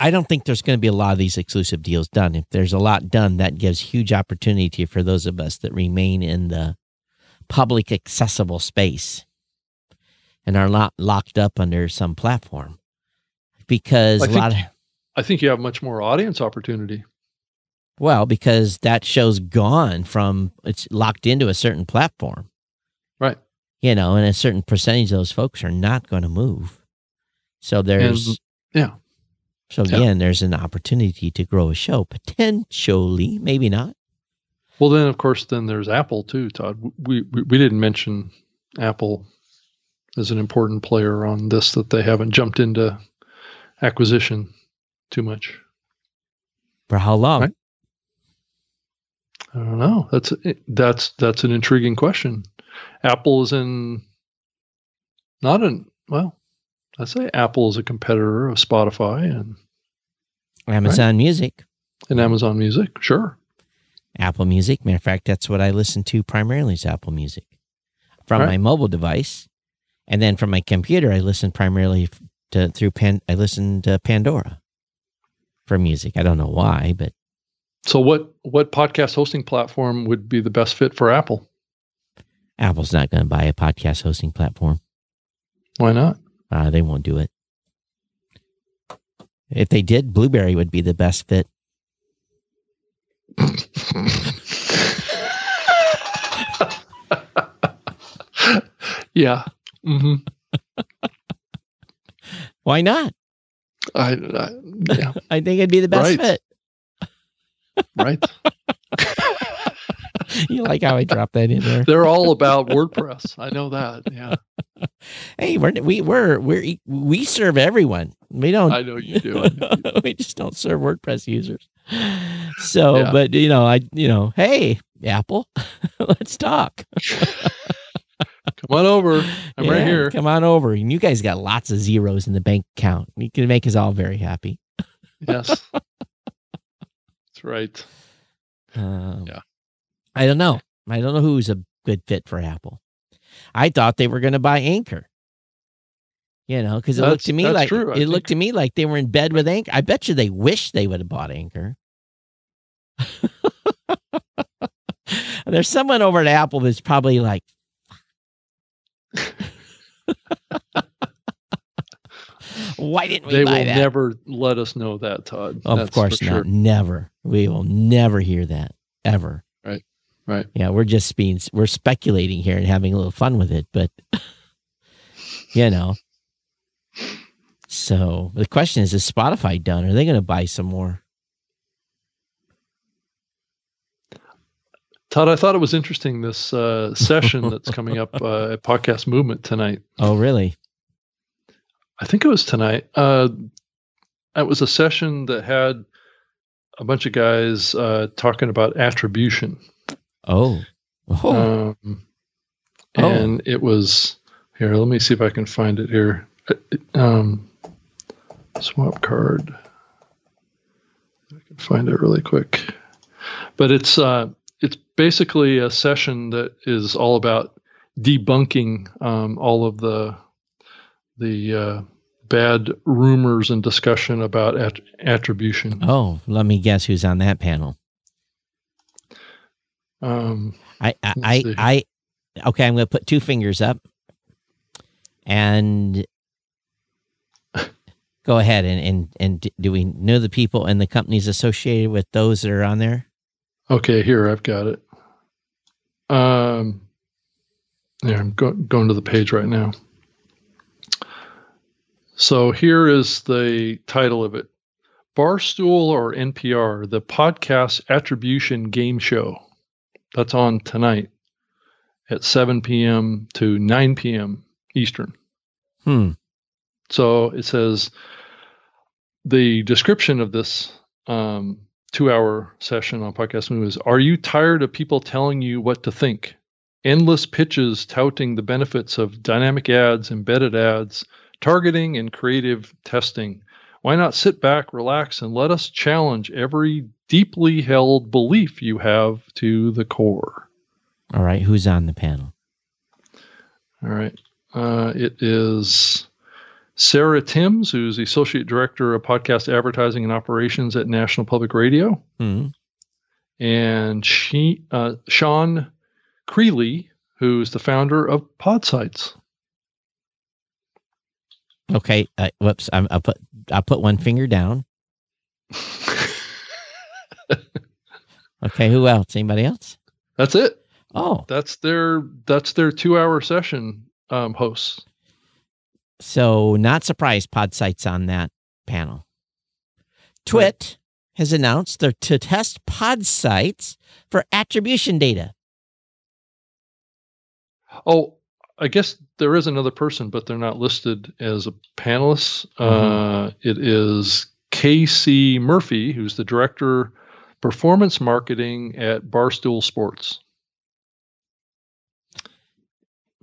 I don't think there's going to be a lot of these exclusive deals done. If there's a lot done, that gives huge opportunity for those of us that remain in the public accessible space and are not locked up under some platform. Because a lot of I think you have much more audience opportunity. well, because that show's gone from it's locked into a certain platform. Right. You know, and a certain percentage of those folks are not going to move. So there's yeah. So Yeah. again, there's an opportunity to grow a show potentially, maybe not. Well, then of course, then there's Apple too, Todd. We we, we didn't mention Apple as an important player on this that they haven't jumped into acquisition too much. For how long? Right. I don't know. That's that's that's an intriguing question. Apple is in not an well. I'd say Apple is a competitor of Spotify and Amazon right? Music and Amazon Music. Sure. Apple Music. Matter of fact, that's what I listen to primarily is Apple Music from right. my mobile device, and then from my computer, I listen primarily to through Pan. I listen to Pandora for music. I don't know why, but so what? What podcast hosting platform would be the best fit for Apple? Apple's not going to buy a podcast hosting platform. Why not? Uh, they won't do it. If they did, Blubrry would be the best fit. *laughs* yeah. Mm-hmm. *laughs* Why not? I, I yeah. *laughs* I think it'd be the best right. fit. right. *laughs* you like how I dropped that in there? They're all about WordPress. I know that. Yeah. *laughs* Hey, we're we we're we're we serve everyone. We don't. I know you do. we just don't serve WordPress users. So, yeah. but you know, I you know, hey, Apple, let's talk. Come on over. I'm yeah, right here. Come on over. And you guys got lots of zeros in the bank account. You can make us all very happy. yes. *laughs* That's right. Um, yeah. I don't know. I don't know who's a good fit for Apple. I thought they were going to buy Anchor. You know, because it that's, looked to me like true, it looked to me like they were in bed with Anchor. I bet you they wish they would have bought Anchor. *laughs* There's someone over at Apple that's probably like, Why didn't we? They will that? never let us know that, Todd. Of That's course not. Sure. Never. We will never hear that ever. Right. Right. Yeah, we're just being we're speculating here and having a little fun with it, but *laughs* you know. So the question is: Is Spotify done? Are they going to buy some more? Todd, I thought it was interesting this uh, session *laughs* that's coming up uh, at Podcast Movement tonight. Oh, really? I think it was tonight. Uh, it was a session that had a bunch of guys uh, talking about attribution. Oh. oh. Um, and oh. it was here. Let me see if I can find it here. Um, Swapcard. I can find it really quick. But it's uh, it's basically a session that is all about debunking um, all of the the uh, bad rumors and discussion about at- attribution. Oh, let me guess who's on that panel. Um, I, I, I, I, okay, I'm going to put two fingers up and go ahead and, and, and do we know the people and the companies associated with those that are on there? Okay, here I've got it. Um, there, I'm go- going to the page right now. So here is the title of it Barstool or NPR, the podcast attribution game show. That's on tonight at 7 p.m. to 9 p.m. Eastern. Hmm. So it says the description of this um, two hour session on Podcast Move is Are you tired of people telling you what to think? Endless pitches touting the benefits of dynamic ads, embedded ads, targeting and creative testing. Why not sit back, relax, and let us challenge every deeply held belief you have to the core? All right. Who's on the panel? All right. Uh, it is Sarah Timms, who's the Associate Director of Podcast Advertising and Operations at National Public Radio. Mm-hmm. And she, uh, Sean Creeley, who's the founder of Podsights. Okay. Uh, whoops. i will put I'll put one finger down. *laughs* okay. Who else? Anybody else? That's it. Oh, that's their that's their two hour session um, hosts. So not surprised. Podsight's on that panel. Twit has announced they're to test Podsights for attribution data. Oh, I guess there is another person, but they're not listed as a panelist. Mm-hmm. Uh, it is Casey Murphy, who's the director performance marketing at Barstool Sports.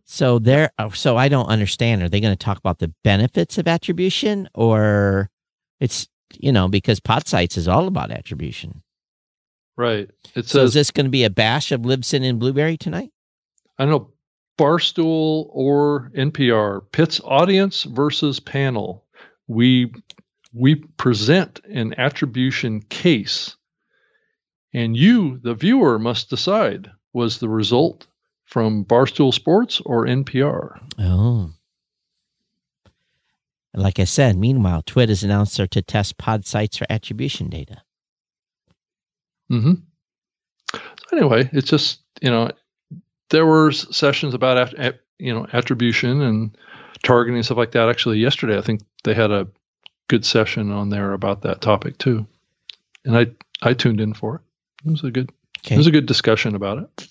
So there, oh, so I don't understand. Are they going to talk about the benefits of attribution, or it's you know because Podsights is all about attribution, right? It says, so is this going to be a bash of Libsyn and Blubrry tonight? I don't know Barstool or NPR pits audience versus panel. We we present an attribution case, and you, the viewer, must decide was the result from Barstool Sports or NPR. Oh. And like I said, meanwhile, Twit has announced they're to test Podsights for attribution data. Hmm. So anyway, it's just you know there were sessions about you know attribution and targeting and stuff like that. Actually, yesterday I think they had a good session on there about that topic too, and I I tuned in for it. It was a good okay. it was a good discussion about it,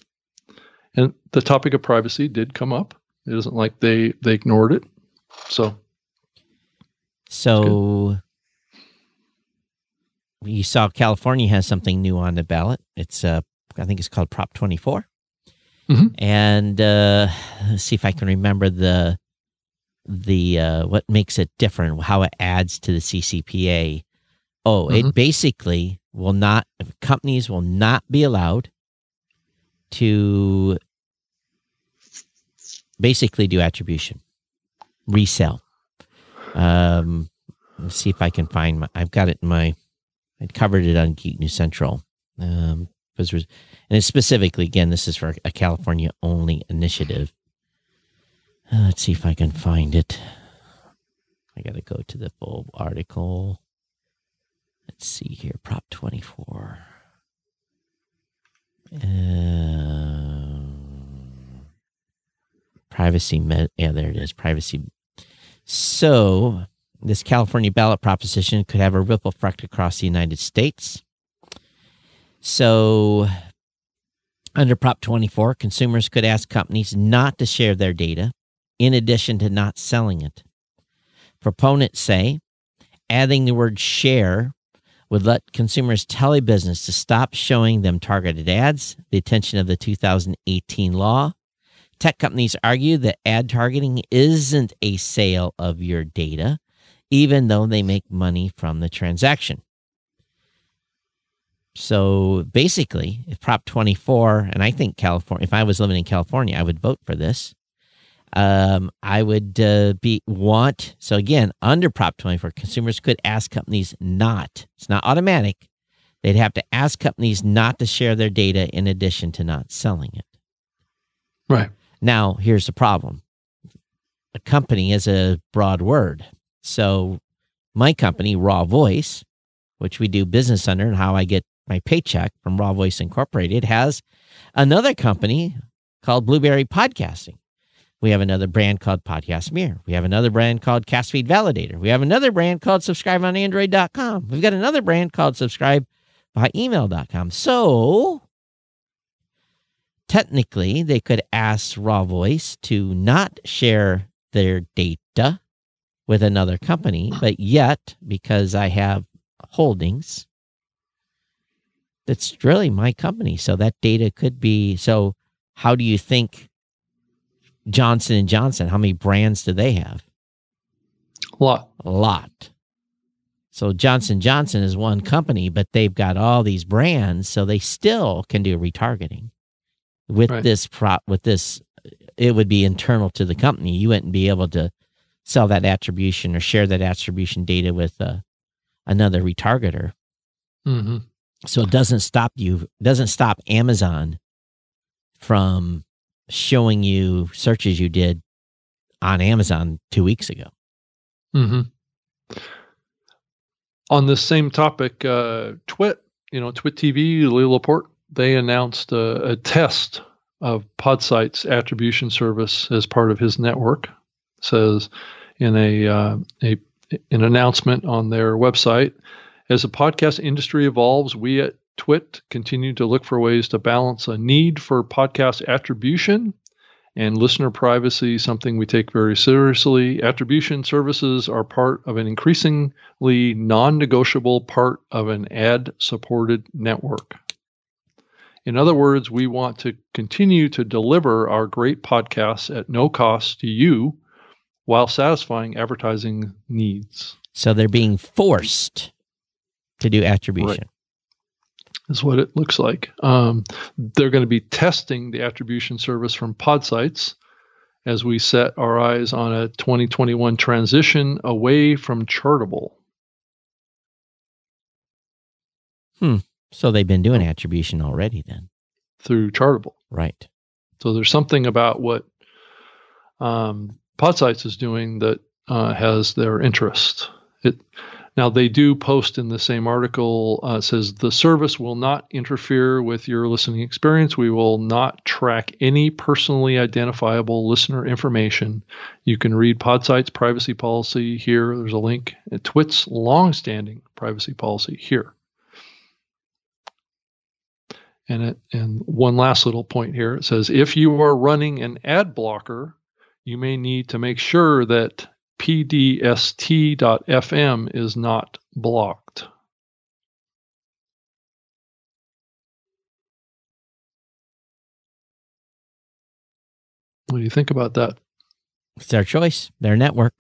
and the topic of privacy did come up. It isn't like they they ignored it, so. So you saw California has something new on the ballot. It's uh, I think it's called Prop 24. Mm-hmm. And uh, let's see if I can remember the the uh, what makes it different, how it adds to the CCPA. Oh, mm-hmm. it basically will not companies will not be allowed to basically do attribution, resell. Um, let's see if I can find my. I've got it in my. I covered it on Geek News Central. Um, because and it's specifically again, this is for a California only initiative. Uh, let's see if I can find it. I got to go to the full article. Let's see here, Prop 24. Uh, privacy, yeah, there it is. Privacy. So, this California ballot proposition could have a ripple effect across the United States. So, under Prop 24, consumers could ask companies not to share their data in addition to not selling it. Proponents say adding the word share would let consumers tell a business to stop showing them targeted ads, the attention of the 2018 law. Tech companies argue that ad targeting isn't a sale of your data, even though they make money from the transaction. So basically, if Prop 24, and I think California, if I was living in California, I would vote for this. Um, I would uh, be want so again under Prop 24, consumers could ask companies not. It's not automatic. They'd have to ask companies not to share their data in addition to not selling it. Right. Now, here's the problem. A company is a broad word. So my company, RawVoice, which we do business under and how I get my paycheck from RawVoice Incorporated has another company called Blubrry Podcasting. We have another brand called Podcast Mirror. We have another brand called Castfeed Validator. We have another brand called Subscribe on Android.com. We've got another brand called Subscribe by Email.com. So technically, they could ask RawVoice to not share their data with another company, but yet, because I have holdings, that's really my company. So that data could be so how do you think Johnson and Johnson, how many brands do they have? A lot. A lot. So Johnson Johnson is one company, but they've got all these brands, so they still can do retargeting. With right. this prop with this it would be internal to the company. You wouldn't be able to sell that attribution or share that attribution data with uh, another retargeter. Mm-hmm. So it doesn't stop you, doesn't stop Amazon from showing you searches you did on Amazon two weeks ago. Mm-hmm. On the same topic, uh, Twit, you know, Twit TV, Laporte, they announced a, a test of PodSite's attribution service as part of his network. It says in a, uh, a an announcement on their website As the podcast industry evolves, we at Twit continue to look for ways to balance a need for podcast attribution and listener privacy, something we take very seriously. Attribution services are part of an increasingly non negotiable part of an ad supported network. In other words, we want to continue to deliver our great podcasts at no cost to you while satisfying advertising needs. So they're being forced to do attribution. Right is what it looks like. Um, they're going to be testing the attribution service from Podsights as we set our eyes on a 2021 transition away from Chartable. Hmm. So they've been doing attribution already then? Through Chartable. Right. So there's something about what um, Podsights is doing that uh, has their interest. It now, they do post in the same article, uh, says the service will not interfere with your listening experience. We will not track any personally identifiable listener information. You can read PodSite's privacy policy here. There's a link at Twit's longstanding privacy policy here. And, it, and one last little point here it says if you are running an ad blocker, you may need to make sure that pdst.fm is not blocked. What do you think about that? It's their choice, their network.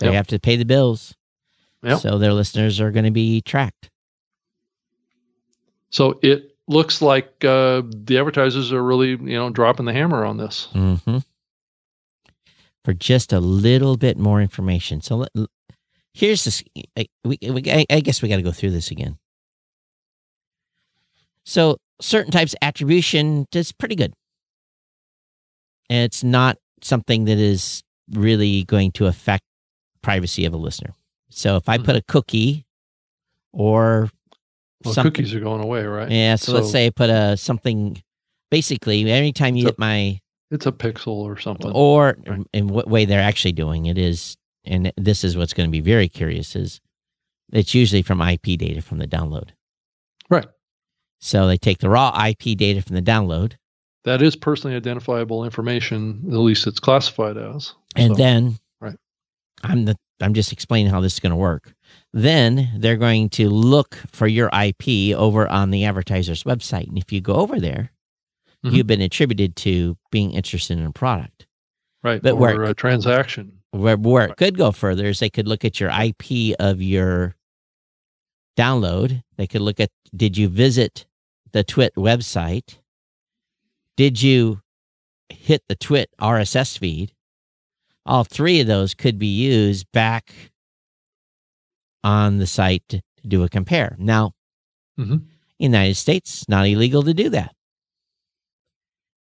They yep. have to pay the bills. Yep. So their listeners are going to be tracked. So it looks like uh, the advertisers are really, you know, dropping the hammer on this. Mm-hmm for just a little bit more information. So here's this. I, we, we, I guess we got to go through this again. So certain types of attribution is pretty good. And it's not something that is really going to affect privacy of a listener. So if I mm-hmm. put a cookie or well, cookies are going away, right? Yeah. So, so let's say I put a something. Basically, anytime you hit my it's a pixel or something. Or right. in what way they're actually doing it is, and this is what's going to be very curious is it's usually from IP data from the download. Right. So they take the raw IP data from the download. That is personally identifiable information, at least it's classified as. And so, then right. I'm the I'm just explaining how this is going to work. Then they're going to look for your IP over on the advertiser's website. And if you go over there, mm-hmm. you've been attributed to being interested in a product. Right. But or where a transaction. Where, where it could go further is they could look at your IP of your download. They could look at did you visit the Twit website? Did you hit the Twit RSS feed? All three of those could be used back on the site to, to do a compare. Now, mm-hmm. United States, not illegal to do that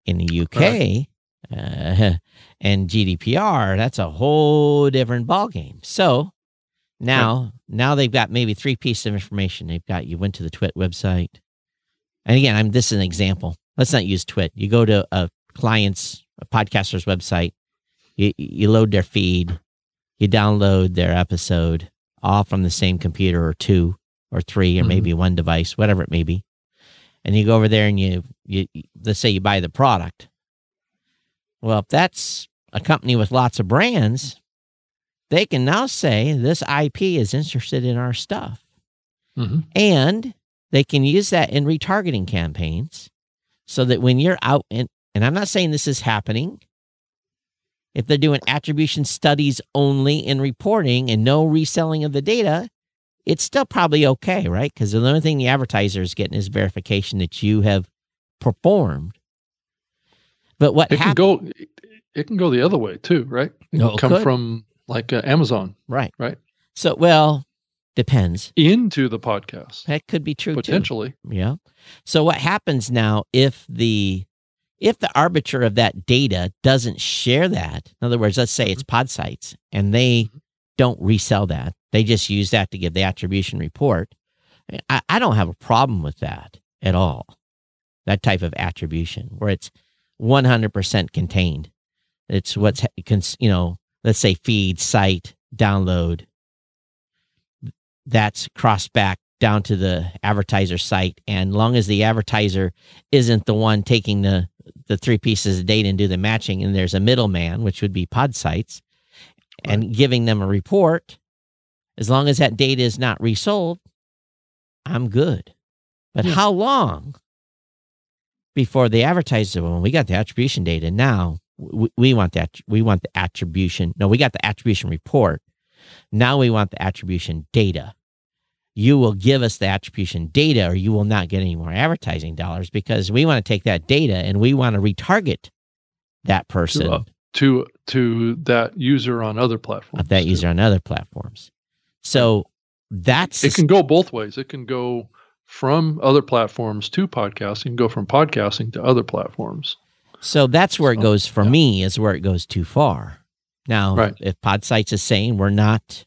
in the UK uh, *laughs* and GDPR, that's a whole different ballgame. So now, right. now they've got maybe three pieces of information. They've got you went to the Twit website, and again, I'm this is an example. Let's not use Twit. You go to a client's a podcaster's website, you you load their feed, you download their episode, all from the same computer or two or three or mm-hmm. maybe one device, whatever it may be and you go over there and you, you let's say you buy the product. Well, if that's a company with lots of brands, they can now say this IP is interested in our stuff. Mm-hmm. And they can use that in retargeting campaigns so that when you're out in, and I'm not saying this is happening, if they're doing attribution studies only in reporting and no reselling of the data, it's still probably okay, right? Because the only thing the advertiser is getting is verification that you have performed. But what it can go, it can go the other way too, right? It no, come could. from like uh, Amazon, right? Right. So, well, depends. Into the podcast, that could be true potentially. Too. Yeah. So, what happens now if the if the arbiter of that data doesn't share that? In other words, let's say it's mm-hmm. Podsights and they mm-hmm. don't resell that they just use that to give the attribution report. I, I don't have a problem with that at all. That type of attribution where it's 100% contained. It's what's, you know, let's say feed, site, download. that's crossed back down to the advertiser site. And long as the advertiser isn't the one taking the, the three pieces of data and do the matching, and there's a middleman, which would be Podsights, right. and giving them a report, as long as that data is not resold, I'm good. But how long before the advertiser, well, we got the attribution data now, we, we want that. We want the attribution. No, we got the attribution report. Now we want the attribution data you will give us the attribution data or you will not get any more advertising dollars because we want to take that data and we want to retarget that person to uh, to, to, that user on other platforms. That user on other platforms. So that's it can go both ways. It can go from other platforms to podcasting, can go from podcasting to other platforms. So that's where it goes for yeah. me is where it goes too far. Now, right. if Podsights is saying we're not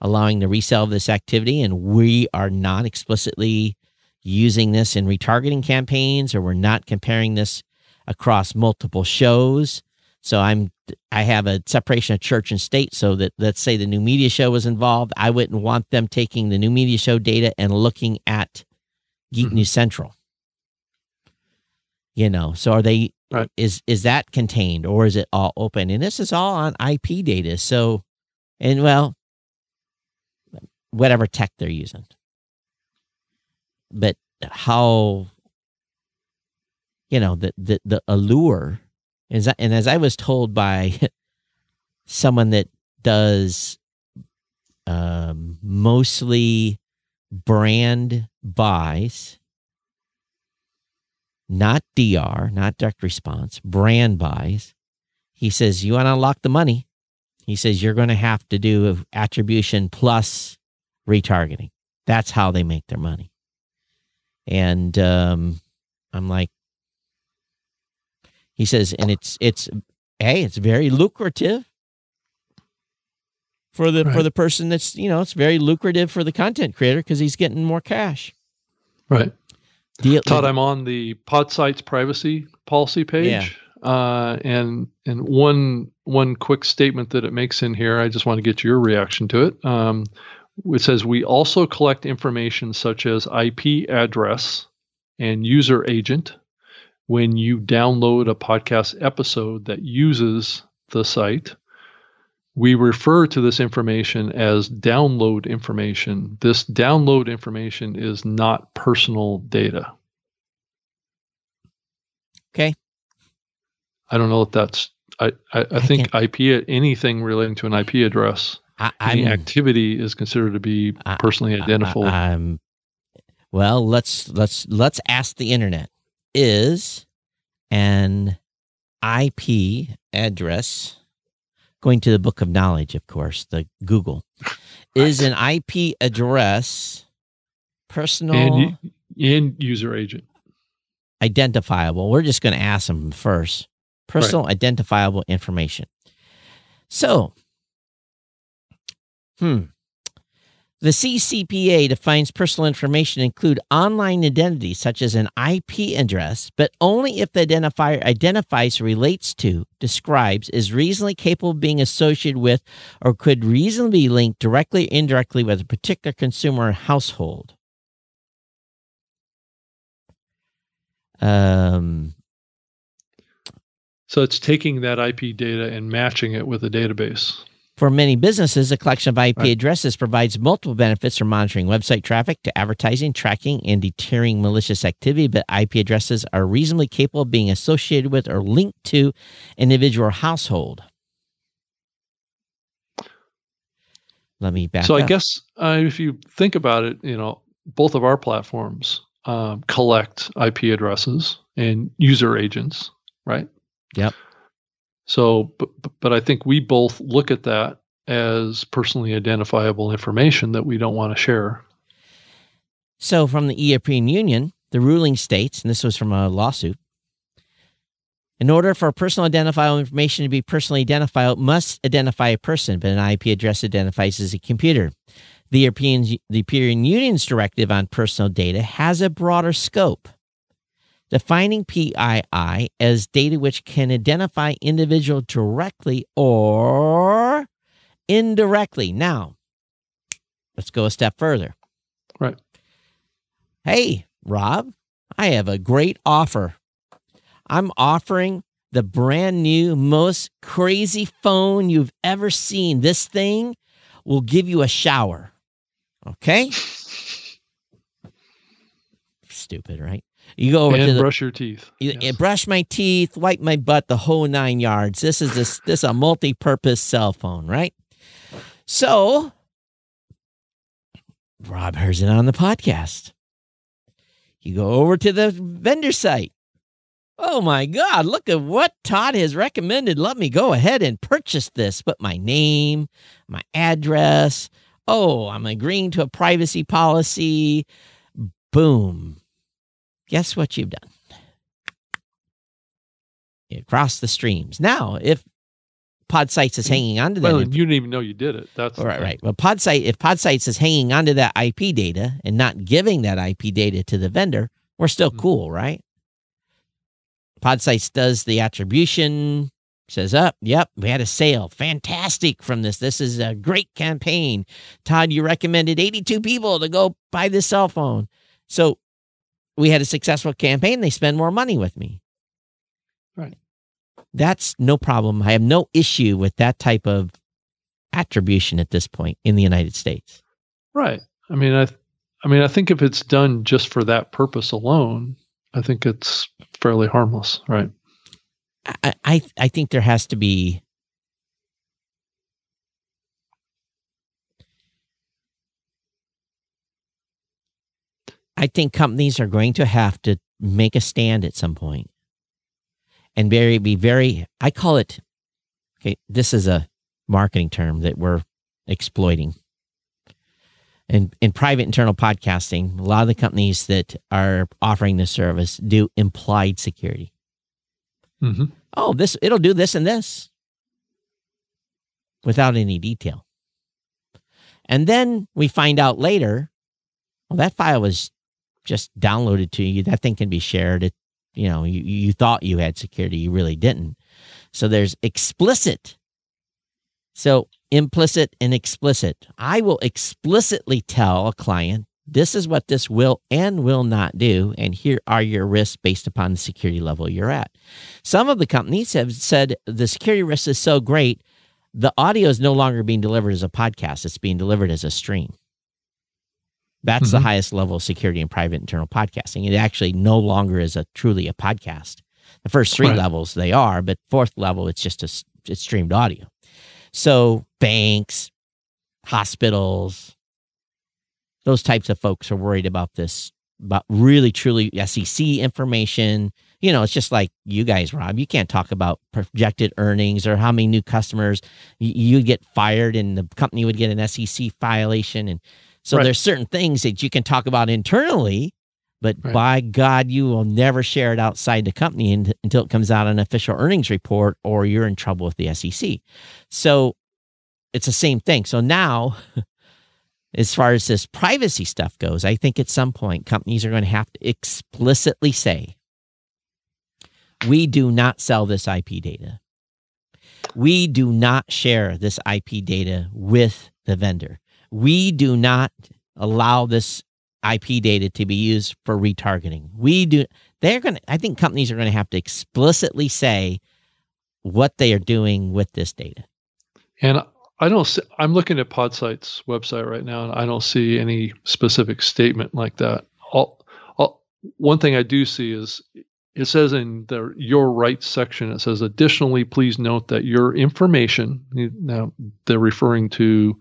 allowing the resale of this activity, and we are not explicitly using this in retargeting campaigns, or we're not comparing this across multiple shows. So I'm I have a separation of church and state. So that let's say the new media show was involved, I wouldn't want them taking the new media show data and looking at Geek mm-hmm. News Central. You know, so are they right. is is that contained or is it all open? And this is all on IP data. So and well, whatever tech they're using. But how, you know, the the the allure is, and as I was told by *laughs* someone that does um, mostly brand buys, not DR, not direct response, brand buys. He says, You want to unlock the money? He says, You're going to have to do attribution plus retargeting. That's how they make their money. And um, I'm like, he says, and it's it's hey, it's very lucrative for the right. for the person that's you know it's very lucrative for the content creator because he's getting more cash. Right. Deal, Todd, I'm on the Podsights privacy policy page. Yeah. Uh, and and one one quick statement that it makes in here, I just want to get your reaction to it. Um, it says we also collect information such as IP address and user agent when you download a podcast episode that uses the site. We refer to this information as download information. This download information is not personal data. Okay. I don't know if that's I, I, I, I think IP anything relating to an IP address I, Any activity is considered to be personally identifiable. Well, let's let's let's ask the internet. Is an IP address going to the book of knowledge, of course, the Google. Is an IP address personal and, and user agent identifiable? We're just going to ask them first. Personal right. identifiable information. So Hmm. The CCPA defines personal information include online identity such as an IP address, but only if the identifier identifies, relates to, describes, is reasonably capable of being associated with, or could reasonably be linked directly or indirectly with a particular consumer or household. Um, so it's taking that IP data and matching it with a database. For many businesses, a collection of IP right. addresses provides multiple benefits from monitoring website traffic to advertising, tracking, and deterring malicious activity. But IP addresses are reasonably capable of being associated with or linked to individual household. Let me back. So up. I guess uh, if you think about it, you know, both of our platforms um, collect IP addresses and user agents, right? Yep. So, but, but I think we both look at that as personally identifiable information that we don't want to share. So, from the European Union, the ruling states, and this was from a lawsuit, in order for personal identifiable information to be personally identifiable, must identify a person, but an IP address identifies as a computer. The European, the European Union's directive on personal data has a broader scope defining PII as data which can identify individual directly or indirectly. Now, let's go a step further. Right. Hey, Rob, I have a great offer. I'm offering the brand new, most crazy phone you've ever seen. This thing will give you a shower. Okay? *laughs* Stupid, right? You go over and to the, brush your teeth. you, Yes. brush my teeth, wipe my butt, the whole nine yards. This is this this a multi-purpose cell phone, right? So Rob hears it on the podcast. You go over to the vendor site. Oh my God, look at what Todd has recommended. Let me go ahead and purchase this. Put my name, my address. Oh, I'm agreeing to a privacy policy. Boom. Guess what you've done? You cross the streams. Now, if Podsights is hanging onto that well, you didn't even know you did it. That's Right, right. Well, Podsight, if Podsights is hanging onto that IP data and not giving that IP data to the vendor, we're still Mhm. cool, right? Podsights does the attribution, says, up, yep, we had a sale. Fantastic from this. This is a great campaign. Todd, you recommended 82 people to go buy this cell phone. So we had a successful campaign. They spend more money with me. Right. That's no problem. I have no issue with that type of attribution at this point in the United States. Right. I mean, I, I mean, I think if it's done just for that purpose alone, I think it's fairly harmless. Right. I, I, I think there has to be I think companies are going to have to make a stand at some point and very be very I call it okay, this is a marketing term that we're exploiting. In in private internal podcasting, a lot of the companies that are offering this service do implied security. Mm-hmm. oh, this it'll do this and this without any detail. And then we find out later, well, that file was just downloaded to you. That thing can be shared. It, you know, you, you thought you had security, you really didn't. So there's explicit. So implicit and explicit. I will explicitly tell a client this is what this will and will not do, and here are your risks based upon the security level you're at. Some of the companies have said the security risk is so great, the audio is no longer being delivered as a podcast, it's being delivered as a stream. That's the Mhm. highest level of security in private internal podcasting. It actually no longer is a truly a podcast. The first three Right. levels they are, but fourth level it's just a it's streamed audio. So banks, hospitals, those types of folks are worried about this, about really truly SEC information. You know, it's just like you guys, Rob. You can't talk about projected earnings or how many new customers y- you'd get fired and the company would get an SEC violation. And so Right. there's certain things that you can talk about internally, but Right. by God, you will never share it outside the company un- until it comes out on an official earnings report or you're in trouble with the SEC. So it's the same thing. So now, *laughs* as far as this privacy stuff goes, I think at some point companies are going to have to explicitly say, we do not sell this IP data. We do not share this IP data with the vendor. We do not allow this IP data to be used for retargeting. We do, they're going to, I think companies are going to have to explicitly say what they are doing with this data. And I don't see, I'm looking at Podsights' website right now, and I don't see any specific statement like that. All, all, one thing I do see is it says in the your rights section, it says, additionally, please note that your information, now they're referring to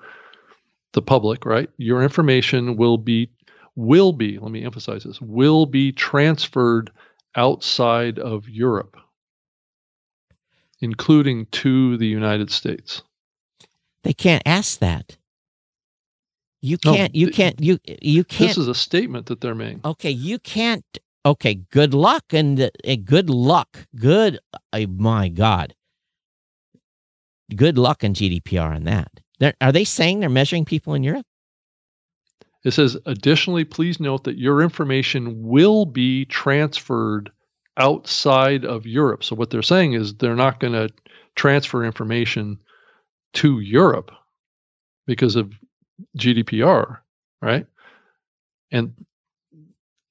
the public, right? Your information will be, will be, let me emphasize this, will be transferred outside of Europe, including to the United States. They can't ask that. You can't. you can't. You you can't. This is a statement that they're making. okay, you can't. Okay, good luck and uh, good luck. Good. Uh, my God. Good luck on GDPR on that. They're, are they saying they're measuring people in Europe? It says, additionally, please note that your information will be transferred outside of Europe. So what they're saying is they're not going to transfer information to Europe because of GDPR, right? And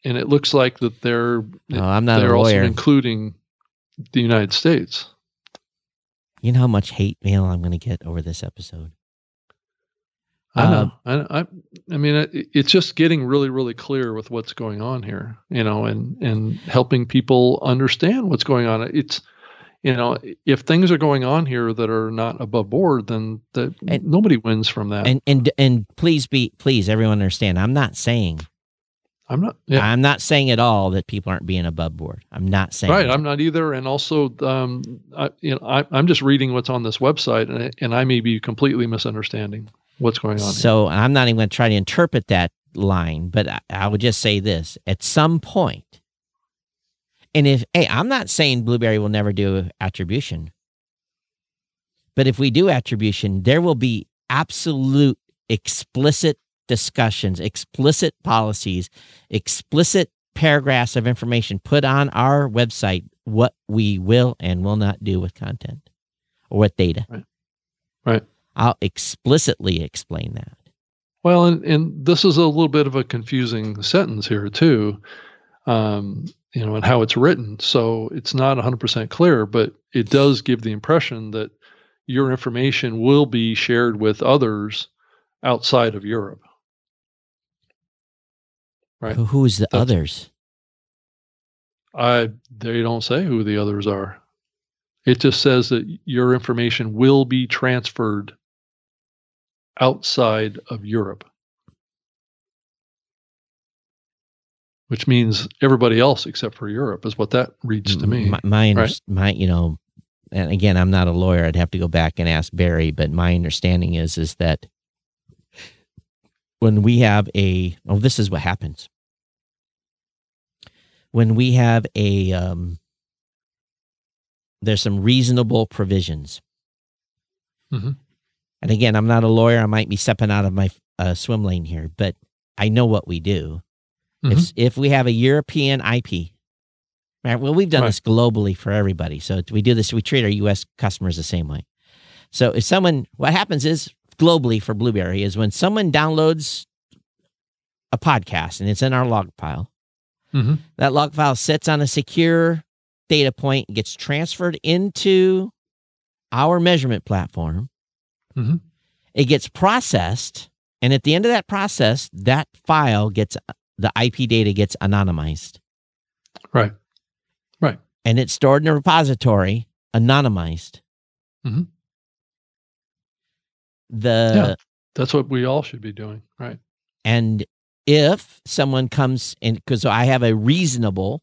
and it looks like that they're No, I'm not they're also including the United States. You know how much hate mail I'm going to get over this episode. I know. Um, I, I, I mean, it's just getting really, really clear with what's going on here, you know, and and helping people understand what's going on. It's, you know, if things are going on here that are not above board, then that And- nobody wins from that. And and and please be please everyone understand. I'm not saying I'm not. Yeah. I'm not saying at all that people aren't being above board. I'm not saying Right, that. I'm not either, and also, um, I, you know, I, I'm just reading what's on this website, and, I- and I may be completely misunderstanding what's going on. here. So I'm not even going to try to interpret that line, but I, I would just say this: at some point, and if hey, I'm not saying Blubrry will never do attribution, but if we do attribution, there will be absolute explicit discussions, explicit policies, explicit paragraphs of information put on our website what we will and will not do with content or with data. Right. Right. I'll explicitly explain that. Well, and, and this is a little bit of a confusing sentence here too, um, you know, and how it's written. So it's not 100% clear, but it does give the impression that your information will be shared with others outside of Europe. Right. Who's the That's- others? I they don't say who the others are. It just says that your information will be transferred outside of Europe. Which means everybody else except for Europe is what that reads to me. My, my, right? my, you know, and again, I'm not a lawyer. I'd have to go back and ask Barry, but my understanding is is that when we have a, oh, this is what happens. When we have a, um, there's some reasonable provisions. Mhm. And again, I'm not a lawyer. I might be stepping out of my uh, swim lane here, but I know what we do. If if we have a European IP, right? Well, we've done Right. this globally for everybody. So we do this. We treat our U.S. customers the same way. So if someone, what happens is globally for Blubrry is when someone downloads a podcast and it's in our log file, Mhm. that log file sits on a secure data point, gets transferred into our measurement platform. Mhm. It gets processed, and at the end of that process, that file gets the IP data gets anonymized, Right. Right. And it's stored in a repository, anonymized. Mhm. The Yeah. That's what we all should be doing. Right. And if someone comes in, because I have a reasonable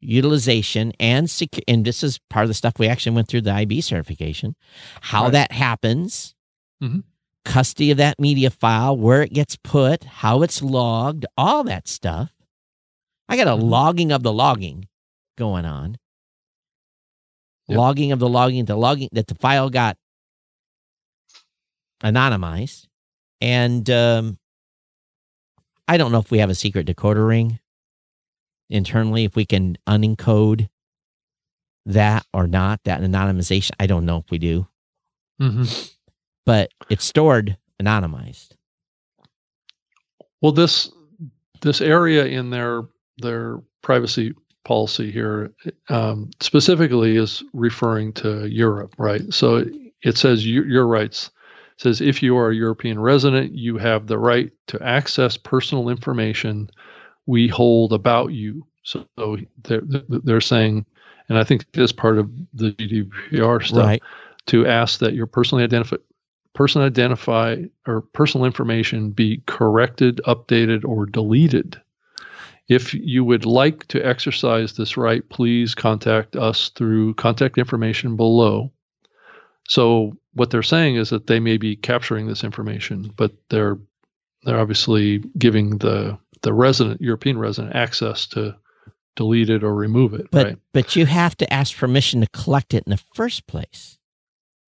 utilization and secu- and this is part of the stuff we actually went through the IB certification, how Right. that happens, Mhm. custody of that media file, where it gets put, how it's logged, all that stuff. I got a Mhm. logging of the logging going on. Yep. Logging of the logging, the logging that the file got anonymized. And um, I don't know if we have a secret decoder ring internally, if we can unencode that or not, that anonymization. I don't know if we do, hmm but it's stored anonymized. Well, this this area in their their privacy policy here um, specifically is referring to Europe, right? So it says your, your rights. It says if you are a European resident, you have the right to access personal information we hold about you. So they're they're saying, and I think this part of the GDPR stuff Right. to ask that your personally identify person identify or personal information be corrected, updated, or deleted. If you would like to exercise this right, please contact us through contact information below. So what they're saying is that they may be capturing this information, but they're they're obviously giving the the resident European resident access to delete it or remove it. But right? but you have to ask permission to collect it in the first place.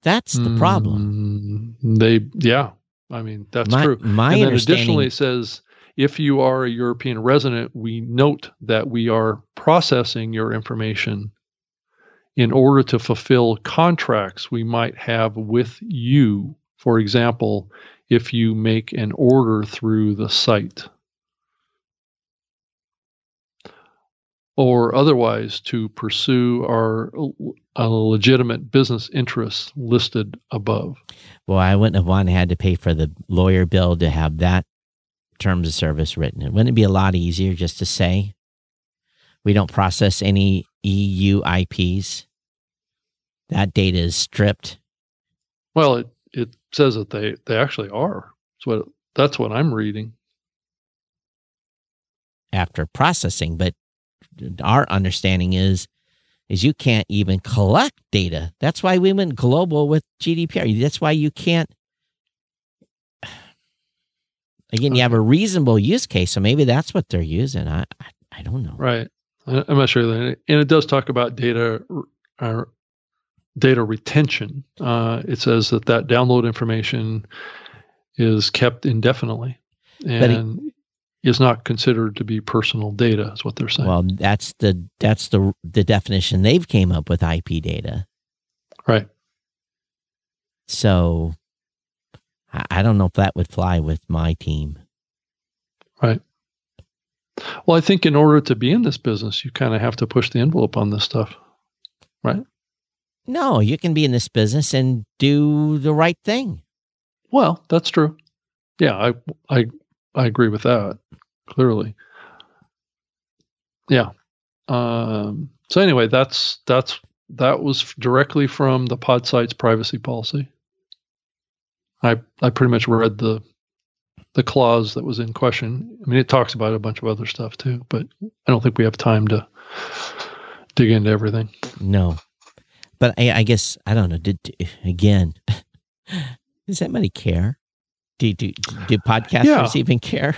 That's the problem. Mm, They, yeah, I mean that's my true. my and then additionally, says if you are a European resident, we note that we are processing your information in order to fulfill contracts we might have with you. For example, if you make an order through the site. Or otherwise to pursue our a legitimate business interests listed above. Well, I wouldn't have wanted had to pay for the lawyer bill to have that terms of service written. Wouldn't it be a lot easier just to say we don't process any EU IPs? That data is stripped. Well, it, it says that they, they actually are. That's what that's what I'm reading. After processing, but our understanding is is you can't even collect data. That's why we went global with GDPR. That's why you can't. Again, you have a reasonable use case, so maybe that's what they're using. I, I, I don't know. Right. I'm not sure that, and it does talk about data, uh, data retention. Uh, it says that that download information is kept indefinitely, and is not considered to be personal data is what they're saying. Well, that's the that's the the definition they've came up with IP data. Right. So I, I don't know if that would fly with my team. Right. Well, I think in order to be in this business, you kind of have to push the envelope on this stuff. Right? No, you can be in this business and do the right thing. Well, that's true. Yeah, I I I agree with that clearly. Yeah. Um, so anyway, that's that's that was directly from the Podsights' privacy policy. I I pretty much read the the clause that was in question. I mean, it talks about a bunch of other stuff too, but I don't think we have time to dig into everything. No, but I, I guess I don't know. Did again? *laughs* Does anybody care? Do do do podcasters yeah. even care?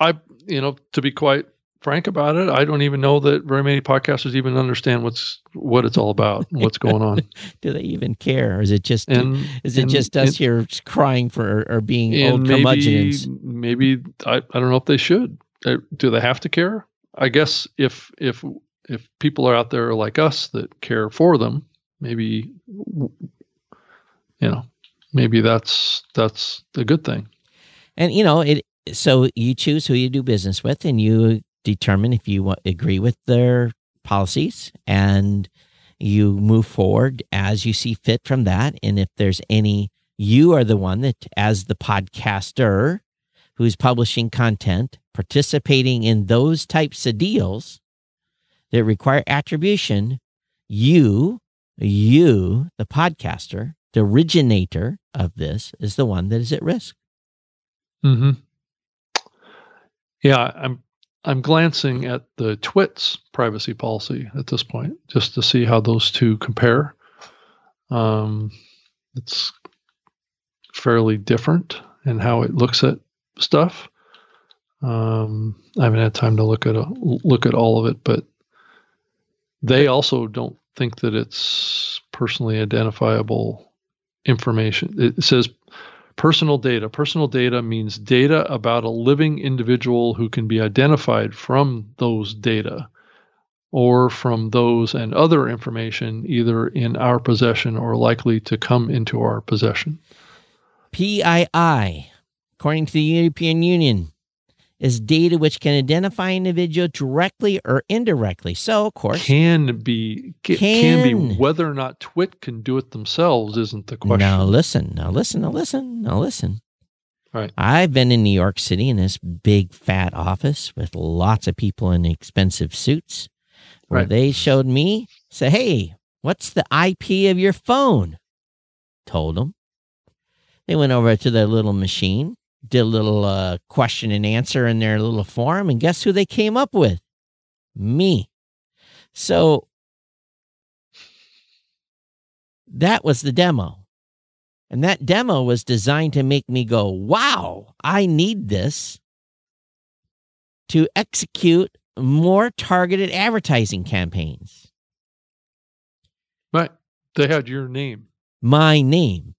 I, you know, to be quite frank about it, I don't even know that very many podcasters even understand what's what it's all about, what's going on. *laughs* Do they even care, or is it just and, is it and, just us and, here crying for or being old maybe, curmudgeons? Maybe I, I don't know if they should. Uh, do they have to care? I guess if if if people are out there like us that care for them, maybe you know maybe that's that's a good thing. And you know it so you choose who you do business with and you determine if you agree with their policies and you move forward as you see fit from that and if there's any you are the one that as the podcaster who's publishing content participating in those types of deals that require attribution you you the podcaster the originator of this is the one that is at risk mm-hmm yeah, I'm I'm glancing at the TWiT's privacy policy at this point just to see how those two compare. Um, it's fairly different in how it looks at stuff. Um, I haven't had time to look at a, look at all of it, but they also don't think that it's personally identifiable information. It says Personal data. Personal data means data about a living individual who can be identified from those data or from those and other information either in our possession or likely to come into our possession. PII, according to the European Union, is data which can identify an individual directly or indirectly. So, of course, can be can, can be whether or not TWiT can do it themselves isn't the question. Now listen, now listen, now listen, now listen. Right. I've been in New York City in this big fat office with lots of people in expensive suits, where right. they showed me say, "Hey, what's the IP of your phone?" Told them. They went over to their little machine did a little uh, question and answer in their little forum, and guess who they came up with? Me. So that was the demo. And that demo was designed to make me go, wow, I need this to execute more targeted advertising campaigns. Right. They had your name. My name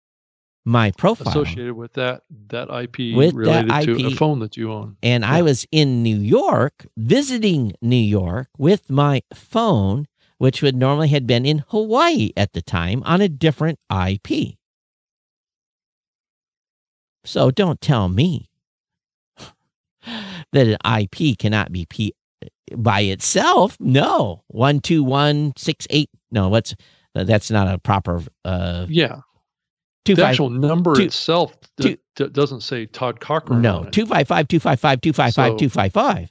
my profile associated with that that IP with related that IP. to a phone that you own. And yeah. I was in New York visiting New York with my phone, which would normally had been in Hawaii at the time on a different IP. So don't tell me *laughs* that an IP cannot be P by itself. No, one two one six eight. No, what's that's not a proper. Uh, yeah, two the five. actual number two- itself two- d- doesn't say Todd Cochrane. No, on it. two five five two five five two five five So- two five five.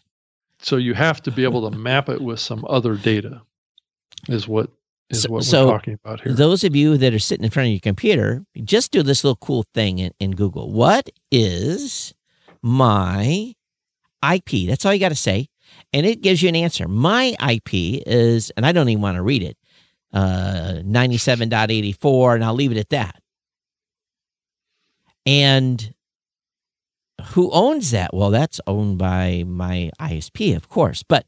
So you have to be able to map it with some other data. Is what is So- what so we're talking about here. Those of you that are sitting in front of your computer, just do this little cool thing in, in Google. What is my IP? That's all you got to say. And it gives you an answer. My IP is, and I don't even want to read it, uh, 97.84, and I'll leave it at that. And who owns that? Well, that's owned by my ISP, of course. But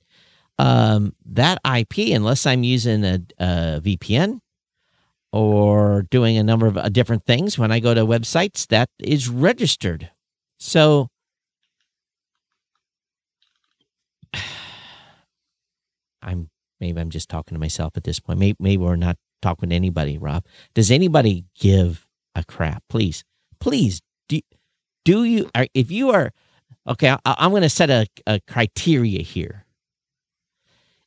um, that IP, unless I'm using a, a VPN or doing a number of uh, different things, when I go to websites, that is registered. So *sighs* I'm maybe I'm just talking to myself at this point. Maybe, maybe we're not talking to anybody, Rob. Does anybody give a crap? Please, please, do, do you, if you are, okay, I, I'm going to set a, a criteria here.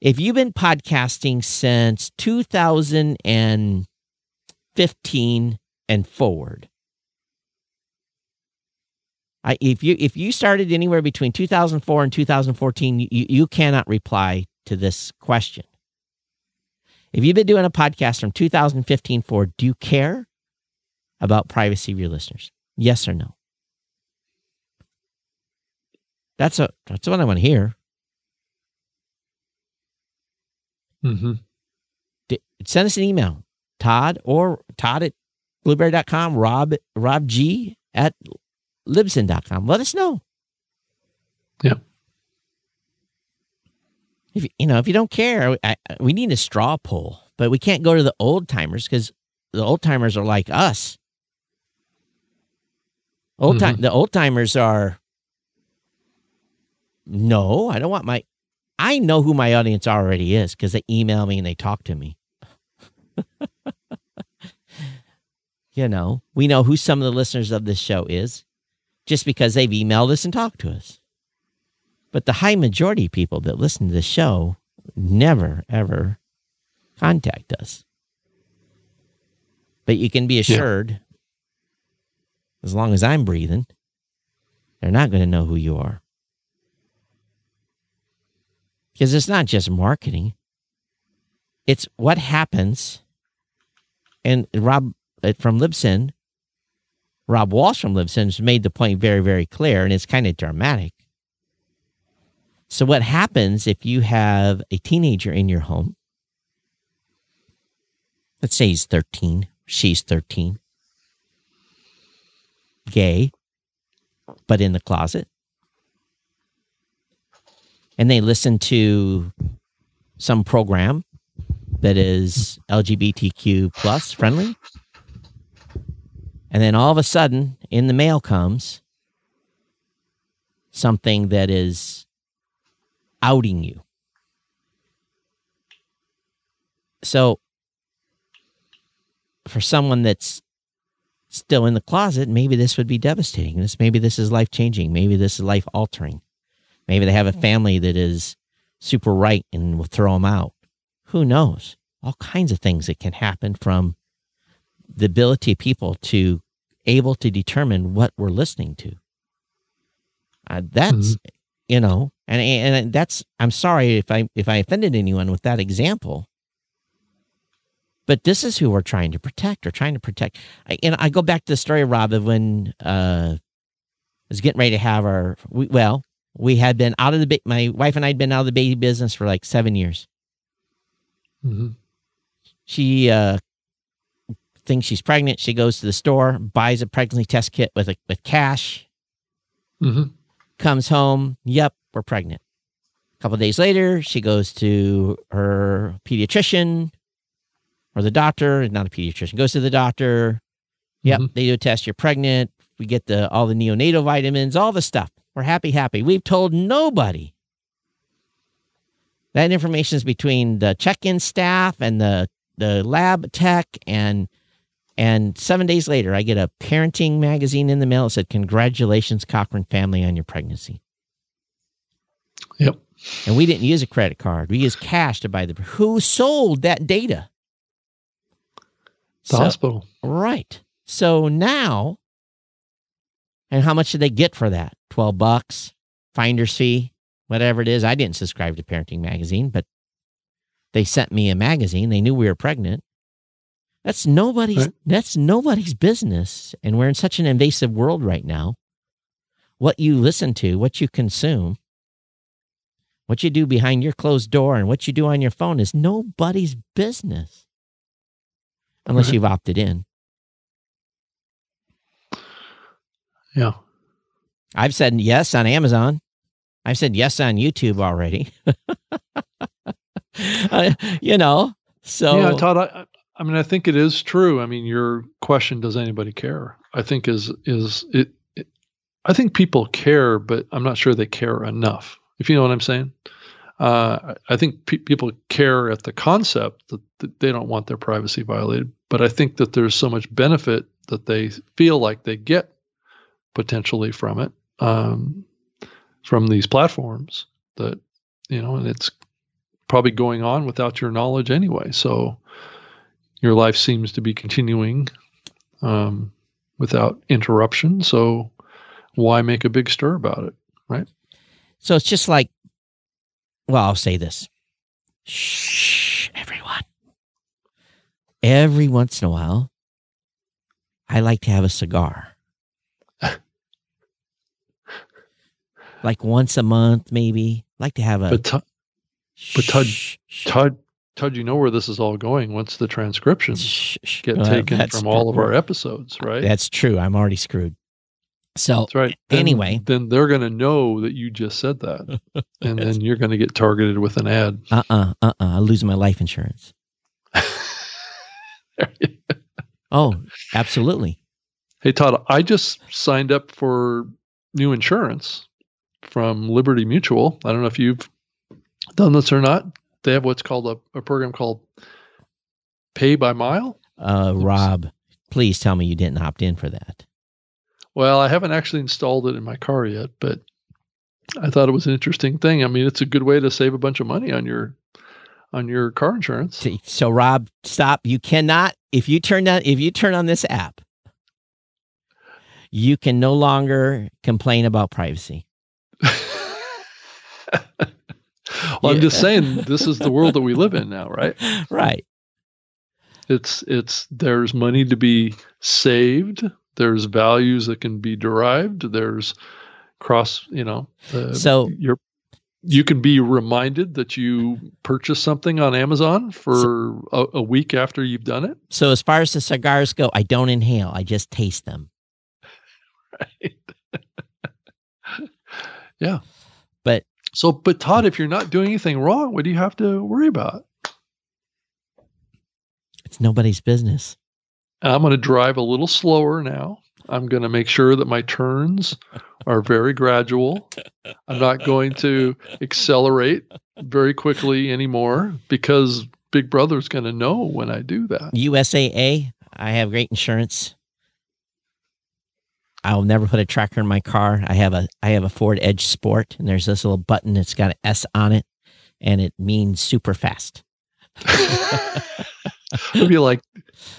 If you've been podcasting since 2015 and forward, I, if you if you started anywhere between 2004 and 2014, you, you cannot reply to this question. If you've been doing a podcast from 2015 forward, do you care about privacy of your listeners? Yes or no? That's a that's what I want to hear. Mm-hmm. D- Send us an email, Todd or Todd at blubrry.com, Rob Rob G at Libsyn.com. Let us know. Yeah. If you- you know, if you don't care, I, I- we need a straw poll, but we can't go to the old timers because the old timers are like us. Old time, mm-hmm. the old timers are. No, I don't want my. I know who my audience already is because they email me and they talk to me. *laughs* you know, we know who some of the listeners of this show is just because they've emailed us and talked to us. But the high majority of people that listen to the show never, ever contact us. But you can be assured, as long as I'm breathing, they're not going to know who you are. Because it's not just marketing, it's what happens. And Rob uh, from Libsyn, Rob Walsh from Libsyn has made the point very, very clear, and it's kind of dramatic. So, what happens if you have a teenager in your home? Let's say he's 13, she's 13, gay, but in the closet. And they listen to some program that is LGBTQ plus friendly. And then all of a sudden, in the mail comes something that is outing you. So, for someone that's still in the closet, maybe this would be devastating. This maybe this is life changing. Maybe this is life altering. Maybe they have a family that is super right and will throw them out. Who knows? All kinds of things that can happen from the ability of people to able to determine what we're listening to. Uh, that's you know, and and that's I'm sorry if I if I offended anyone with that example. But this is who we're trying to protect. We're trying to protect. I, and I go back to the story, Rob, of when uh, I was getting ready to have our. We, well, we had been out of the. My wife and I had been out of the baby business for like seven years. hmm She uh, thinks she's pregnant. She goes to the store, buys a pregnancy test kit with a, with cash. hmm Comes home. Yep, we're pregnant. A couple days later, she goes to her pediatrician or the doctor. Not a pediatrician. Goes to the doctor. Yep, Mhm. they do a test. You're pregnant. We get the all the neonatal vitamins, all the stuff. We're happy, happy. We've told nobody. That information is between the check-in staff and the the lab tech and And seven days later, I get a parenting magazine in the mail. It said, Congratulations, Cochrane family, on your pregnancy. Yep. And we didn't use a credit card. We used cash to buy the. Who sold that data? The so, hospital. Right. So now, and how much did they get for that? 12 bucks, finder's fee, whatever it is. I didn't subscribe to Parenting Magazine, but they sent me a magazine. They knew we were pregnant. That's nobody's right. that's nobody's business. And we're in such an invasive world right now. What you listen to, what you consume, what you do behind your closed door and what you do on your phone is nobody's business. Unless right. you've opted in. Yeah. I've said yes on Amazon. I've said yes on YouTube already. *laughs* uh, you know, so yeah, Todd. I, I mean, I think it is true. I mean, your question, does anybody care? I think is is it, it, I think people care, but I'm not sure they care enough. If you know what I'm saying. Uh, I think pe- people care at the concept that, that they don't want their privacy violated, but I think that there's so much benefit that they feel like they get potentially from it, um, from these platforms that you know, and it's probably going on without your knowledge anyway. So your life seems to be continuing um, without interruption. So why make a big stir about it, right? So it's just like, well, I'll say this. Shh, everyone. Every once in a while, I like to have a cigar. *laughs* like once a month, maybe. like to have a. But, t- but Todd, Todd, Todd, you know where this is all going once the transcriptions get well, taken from all of our episodes, right? That's true. I'm already screwed. So that's right. Then, anyway, then they're going to know that you just said that, *laughs* and then you're going to get targeted with an ad. Uh uh-uh, uh uh uh. I lose my life insurance. *laughs* oh, absolutely. Hey Todd, I just signed up for new insurance from Liberty Mutual. I don't know if you've done this or not they have what's called a, a program called Pay by Mile. Uh, Rob, please tell me you didn't opt in for that. Well, I haven't actually installed it in my car yet, but I thought it was an interesting thing. I mean, it's a good way to save a bunch of money on your on your car insurance. So, Rob, stop. You cannot if you turn on if you turn on this app, you can no longer complain about privacy. *laughs* well, yeah. I'm just saying this is the world that we live in now, right? *laughs* Right. It's it's there's money to be saved. There's values that can be derived. There's cross, you know. Uh, so you're you can be reminded that you purchased something on Amazon for a, a, week after you've done it. So as far as the cigars go, I don't inhale. I just taste them. right. *laughs* yeah. But so, but Todd, if you're not doing anything wrong, what do you have to worry about? It's nobody's business. I'm going to drive a little slower now. I'm going to make sure that my turns are very gradual. I'm not going to accelerate very quickly anymore because Big Brother's going to know when I do that. USAA, I have great insurance. I'll never put a tracker in my car. I have a I have a Ford Edge Sport, and there's this little button that's got an S on it, and it means super fast. *laughs* *laughs* It'd be like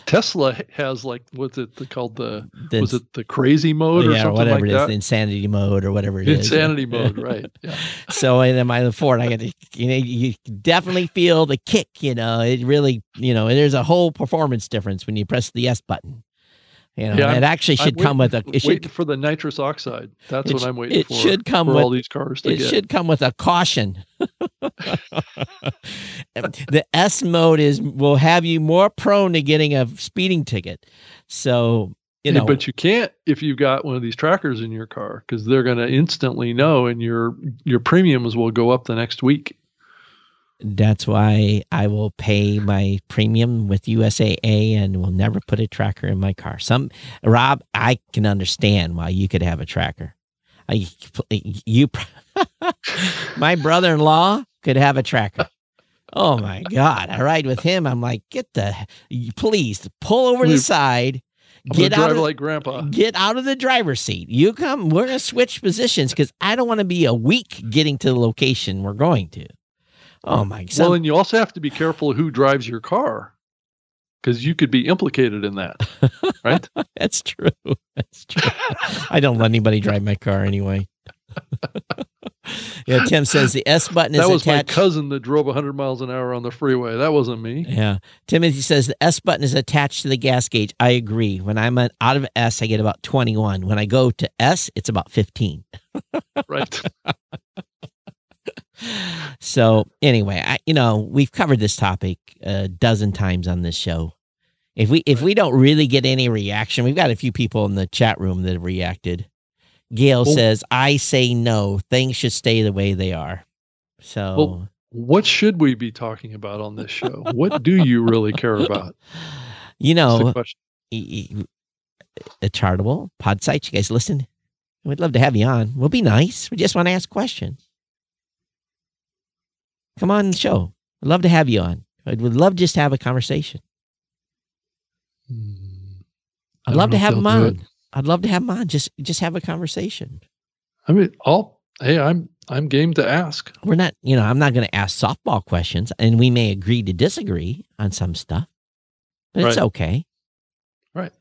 Tesla has like what's it called the, the was it the crazy mode or yeah, something whatever like it is, the insanity mode or whatever it insanity is. mode, right? Yeah. *laughs* so in my Ford, I get to, you know you definitely feel the kick. You know, it really you know there's a whole performance difference when you press the S button. You know, yeah, it actually should I'm come waiting, with a. It should for the nitrous oxide. That's what I'm waiting it for. It should come with all these cars. it get. should come with a caution. *laughs* the S mode is will have you more prone to getting a speeding ticket. So you know, but you can't if you've got one of these trackers in your car because they're going to instantly know, and your your premiums will go up the next week. That's why I will pay my premium with USAA and will never put a tracker in my car. Some Rob, I can understand why you could have a tracker. I, you, *laughs* my brother-in-law could have a tracker. oh my god! I ride with him. I'm like, get the please pull over to the side. I'm get out drive of like grandpa. get out of the driver's seat. You come. We're gonna switch positions because I don't want to be a week getting to the location we're going to. Oh my god! Well, and you also have to be careful who drives your car because you could be implicated in that, right? *laughs* That's true. That's true. I don't let anybody drive my car anyway. *laughs* yeah, Tim says the S button is that was attached. my cousin that drove 100 miles an hour on the freeway. That wasn't me. Yeah. Timothy says the S button is attached to the gas gauge. I agree. When I'm out of S, I get about 21. When I go to S, it's about 15. Right. *laughs* So anyway, I you know, we've covered this topic a dozen times on this show. If we if we don't really get any reaction, we've got a few people in the chat room that have reacted. Gail Well- says, I say no. Things should stay the way they are. So Well, what should we be talking about on this show? what do you really care about? *laughs* you know, e- a chartable Podsight. You guys listen. We'd love to have you on. We'll be nice. We just want to ask questions. Come on the show. I'd love to have you on. I'd would love just to have a conversation. Hmm. I'd love to have him on. I'd love to have him on. Just just have a conversation. I mean, I'll. Hey, I'm I'm game to ask. We're not, you know, I'm not going to ask softball questions, and we may agree to disagree on some stuff, but it's okay. Right.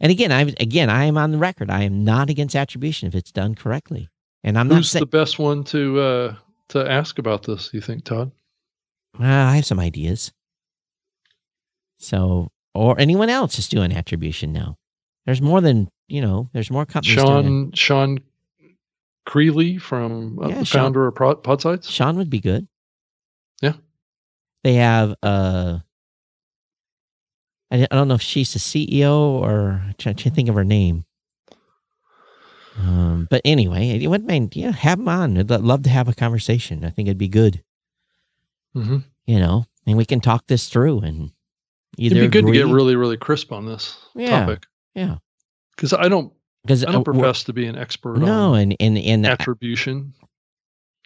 And again, I again, I am on the record. I am not against attribution if it's done correctly, and I'm not Who's saying the best one to uh to ask about this? You think, Todd? Uh, I have some ideas. So, or anyone else is doing attribution now. There's more than you know. There's more companies. Sean Sean Creeley from uh, Yeah, the Sean. founder of Podsights. Sean would be good. Yeah. They have. uh I, I don't know if she's the CEO or I'm trying to think of her name. Um, but anyway, it wouldn't mind. Yeah, have them on. I'd love to have a conversation. I think it'd be good. Mm-hmm. You know, and we can talk this through and either It'd be good to get really really crisp on this Yeah. topic yeah because I don't because I don't profess to be an expert No, on and and and attribution.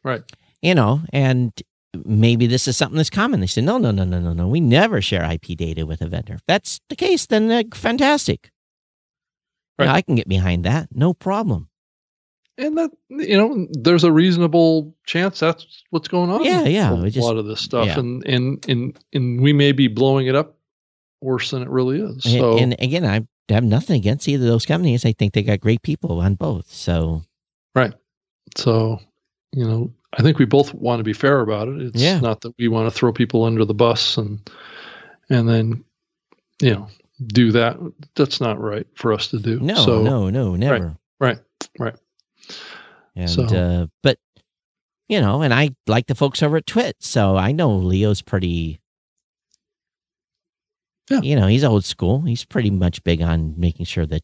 Right. you know, and maybe this is something that's common. They say, no, no, no, no, no, no. We never share IP data with a vendor. If that's the case, then uh, fantastic. Right. I can get behind that. No problem. And that you know, there's a reasonable chance that's what's going on. Yeah, yeah, A just- lot of this stuff, yeah. and and and and we may be blowing it up worse than it really is. And- and, again, I have nothing against either of those companies. I think they got great people on both. So right. So you know, I think we both want to be fair about it. It's Yeah. not that we want to throw people under the bus and and then you know do that. That's not right for us to do. no, so, no, no, never. Right. Right. And So- uh, but you know, and I like the folks over at TWiT, so I know Leo's pretty. Yeah. You know, he's old school. He's pretty much big on making sure that.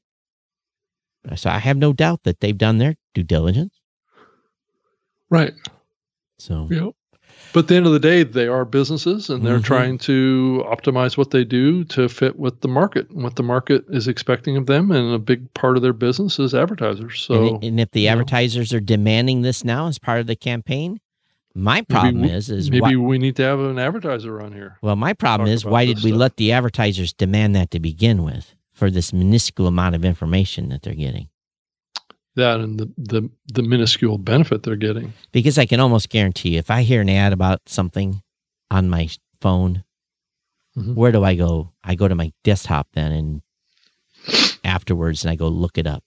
So I have no doubt that they've done their due diligence. Right. So Yep. But at the end of the day, they are businesses and they're Mhm. trying to optimize what they do to fit with the market and what the market is expecting of them. And a big part of their business is advertisers. So and, and if the you know. advertisers are demanding this now as part of the campaign, my problem we- is is maybe why, we need to have an advertiser on here. well, my problem is why did we stuff. let the advertisers demand that to begin with for this minuscule amount of information that they're getting? That and the, the, the minuscule benefit they're getting. because I can almost guarantee if I hear an ad about something on my phone, Mhm. where do I go? I go to my desktop then and afterwards and I go look it up.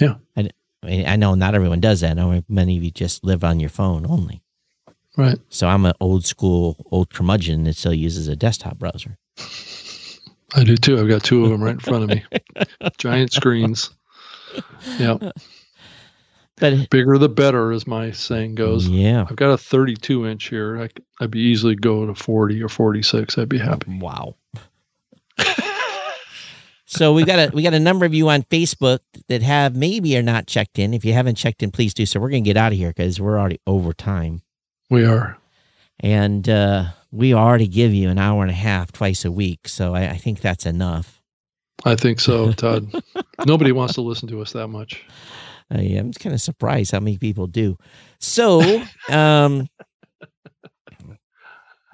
Yeah. I, I know not everyone does that. I know many of you just live on your phone only. Right. So I'm an old school, old curmudgeon that still uses a desktop browser. *laughs* I do too. I've got two of them right in front of me. *laughs* Giant screens. Yeah. *laughs* But Bigger the better, as my saying goes. yeah. I've got a 32 inch here. I, would be easily go to 40 or 46. I'd be happy. Wow. So we got a we got a number of you on Facebook that have maybe are not checked in. If you haven't checked in, please do so. We're gonna get out of here because we're already over time, We are. and uh, we already give you an hour and a half twice a week. So I, I think that's enough. I think so, *laughs* Todd. Nobody wants to listen to us that much. I am kind of surprised how many people do. So, um,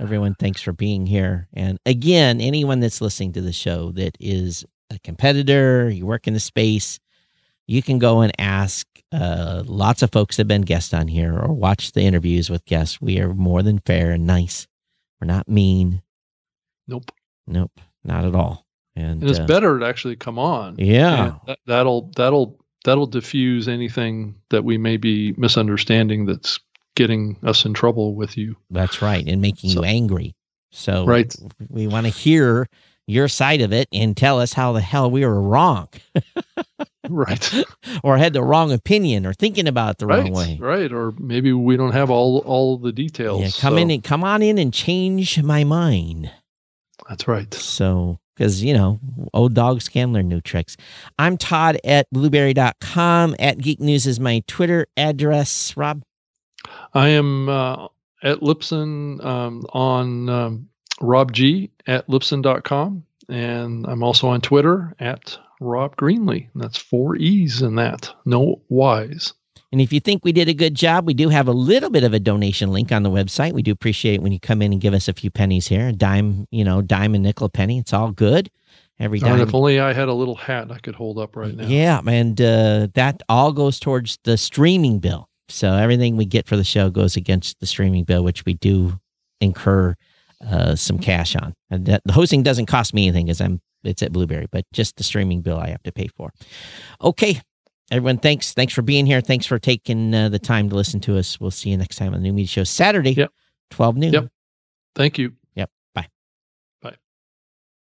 Everyone, thanks for being here. And again, anyone that's listening to the show that is a competitor, you work in the space, you can go and ask uh, lots of folks that have been guests on here or watch the interviews with guests. We are more than fair and nice. We're not mean. Nope. Nope. Not at all. And, and it's uh, better to actually come on. Yeah. That, that'll that'll that'll diffuse anything that we may be misunderstanding that's getting us in trouble with you. That's right, and making so, you angry. So right. we want to hear your side of it and tell us how the hell we were wrong. *laughs* right. or had the wrong opinion or thinking about it the right, wrong way. Right. Or maybe we don't have all all the details. Yeah, come so. in and come on in and change my mind. That's right. So, because, you know, old dogs can learn new tricks. I'm Todd at blubrry.com. At Geek News is my Twitter address. Rob? I am uh, at Libsyn um, on um, Rob G at Libsyn.com. And I'm also on Twitter at Rob Greenlee. That's four E's in that, no Y's. And if you think we did a good job, we do have a little bit of a donation link on the website. We do appreciate when you come in and give us a few pennies here, a dime, you know, dime and nickel, penny. It's all good. Every dime. if only I had a little hat I could hold up right now. Yeah, and uh, that all goes towards the streaming bill. So everything we get for the show goes against the streaming bill, which we do incur uh, some cash on. And that, the hosting doesn't cost me anything because I'm it's at Blubrry, but just the streaming bill I have to pay for. Okay, everyone, thanks. Thanks for being here. Thanks for taking uh, the time to listen to us. We'll see you next time on the New Media Show Saturday, yep. 12 noon. Yep. Thank you.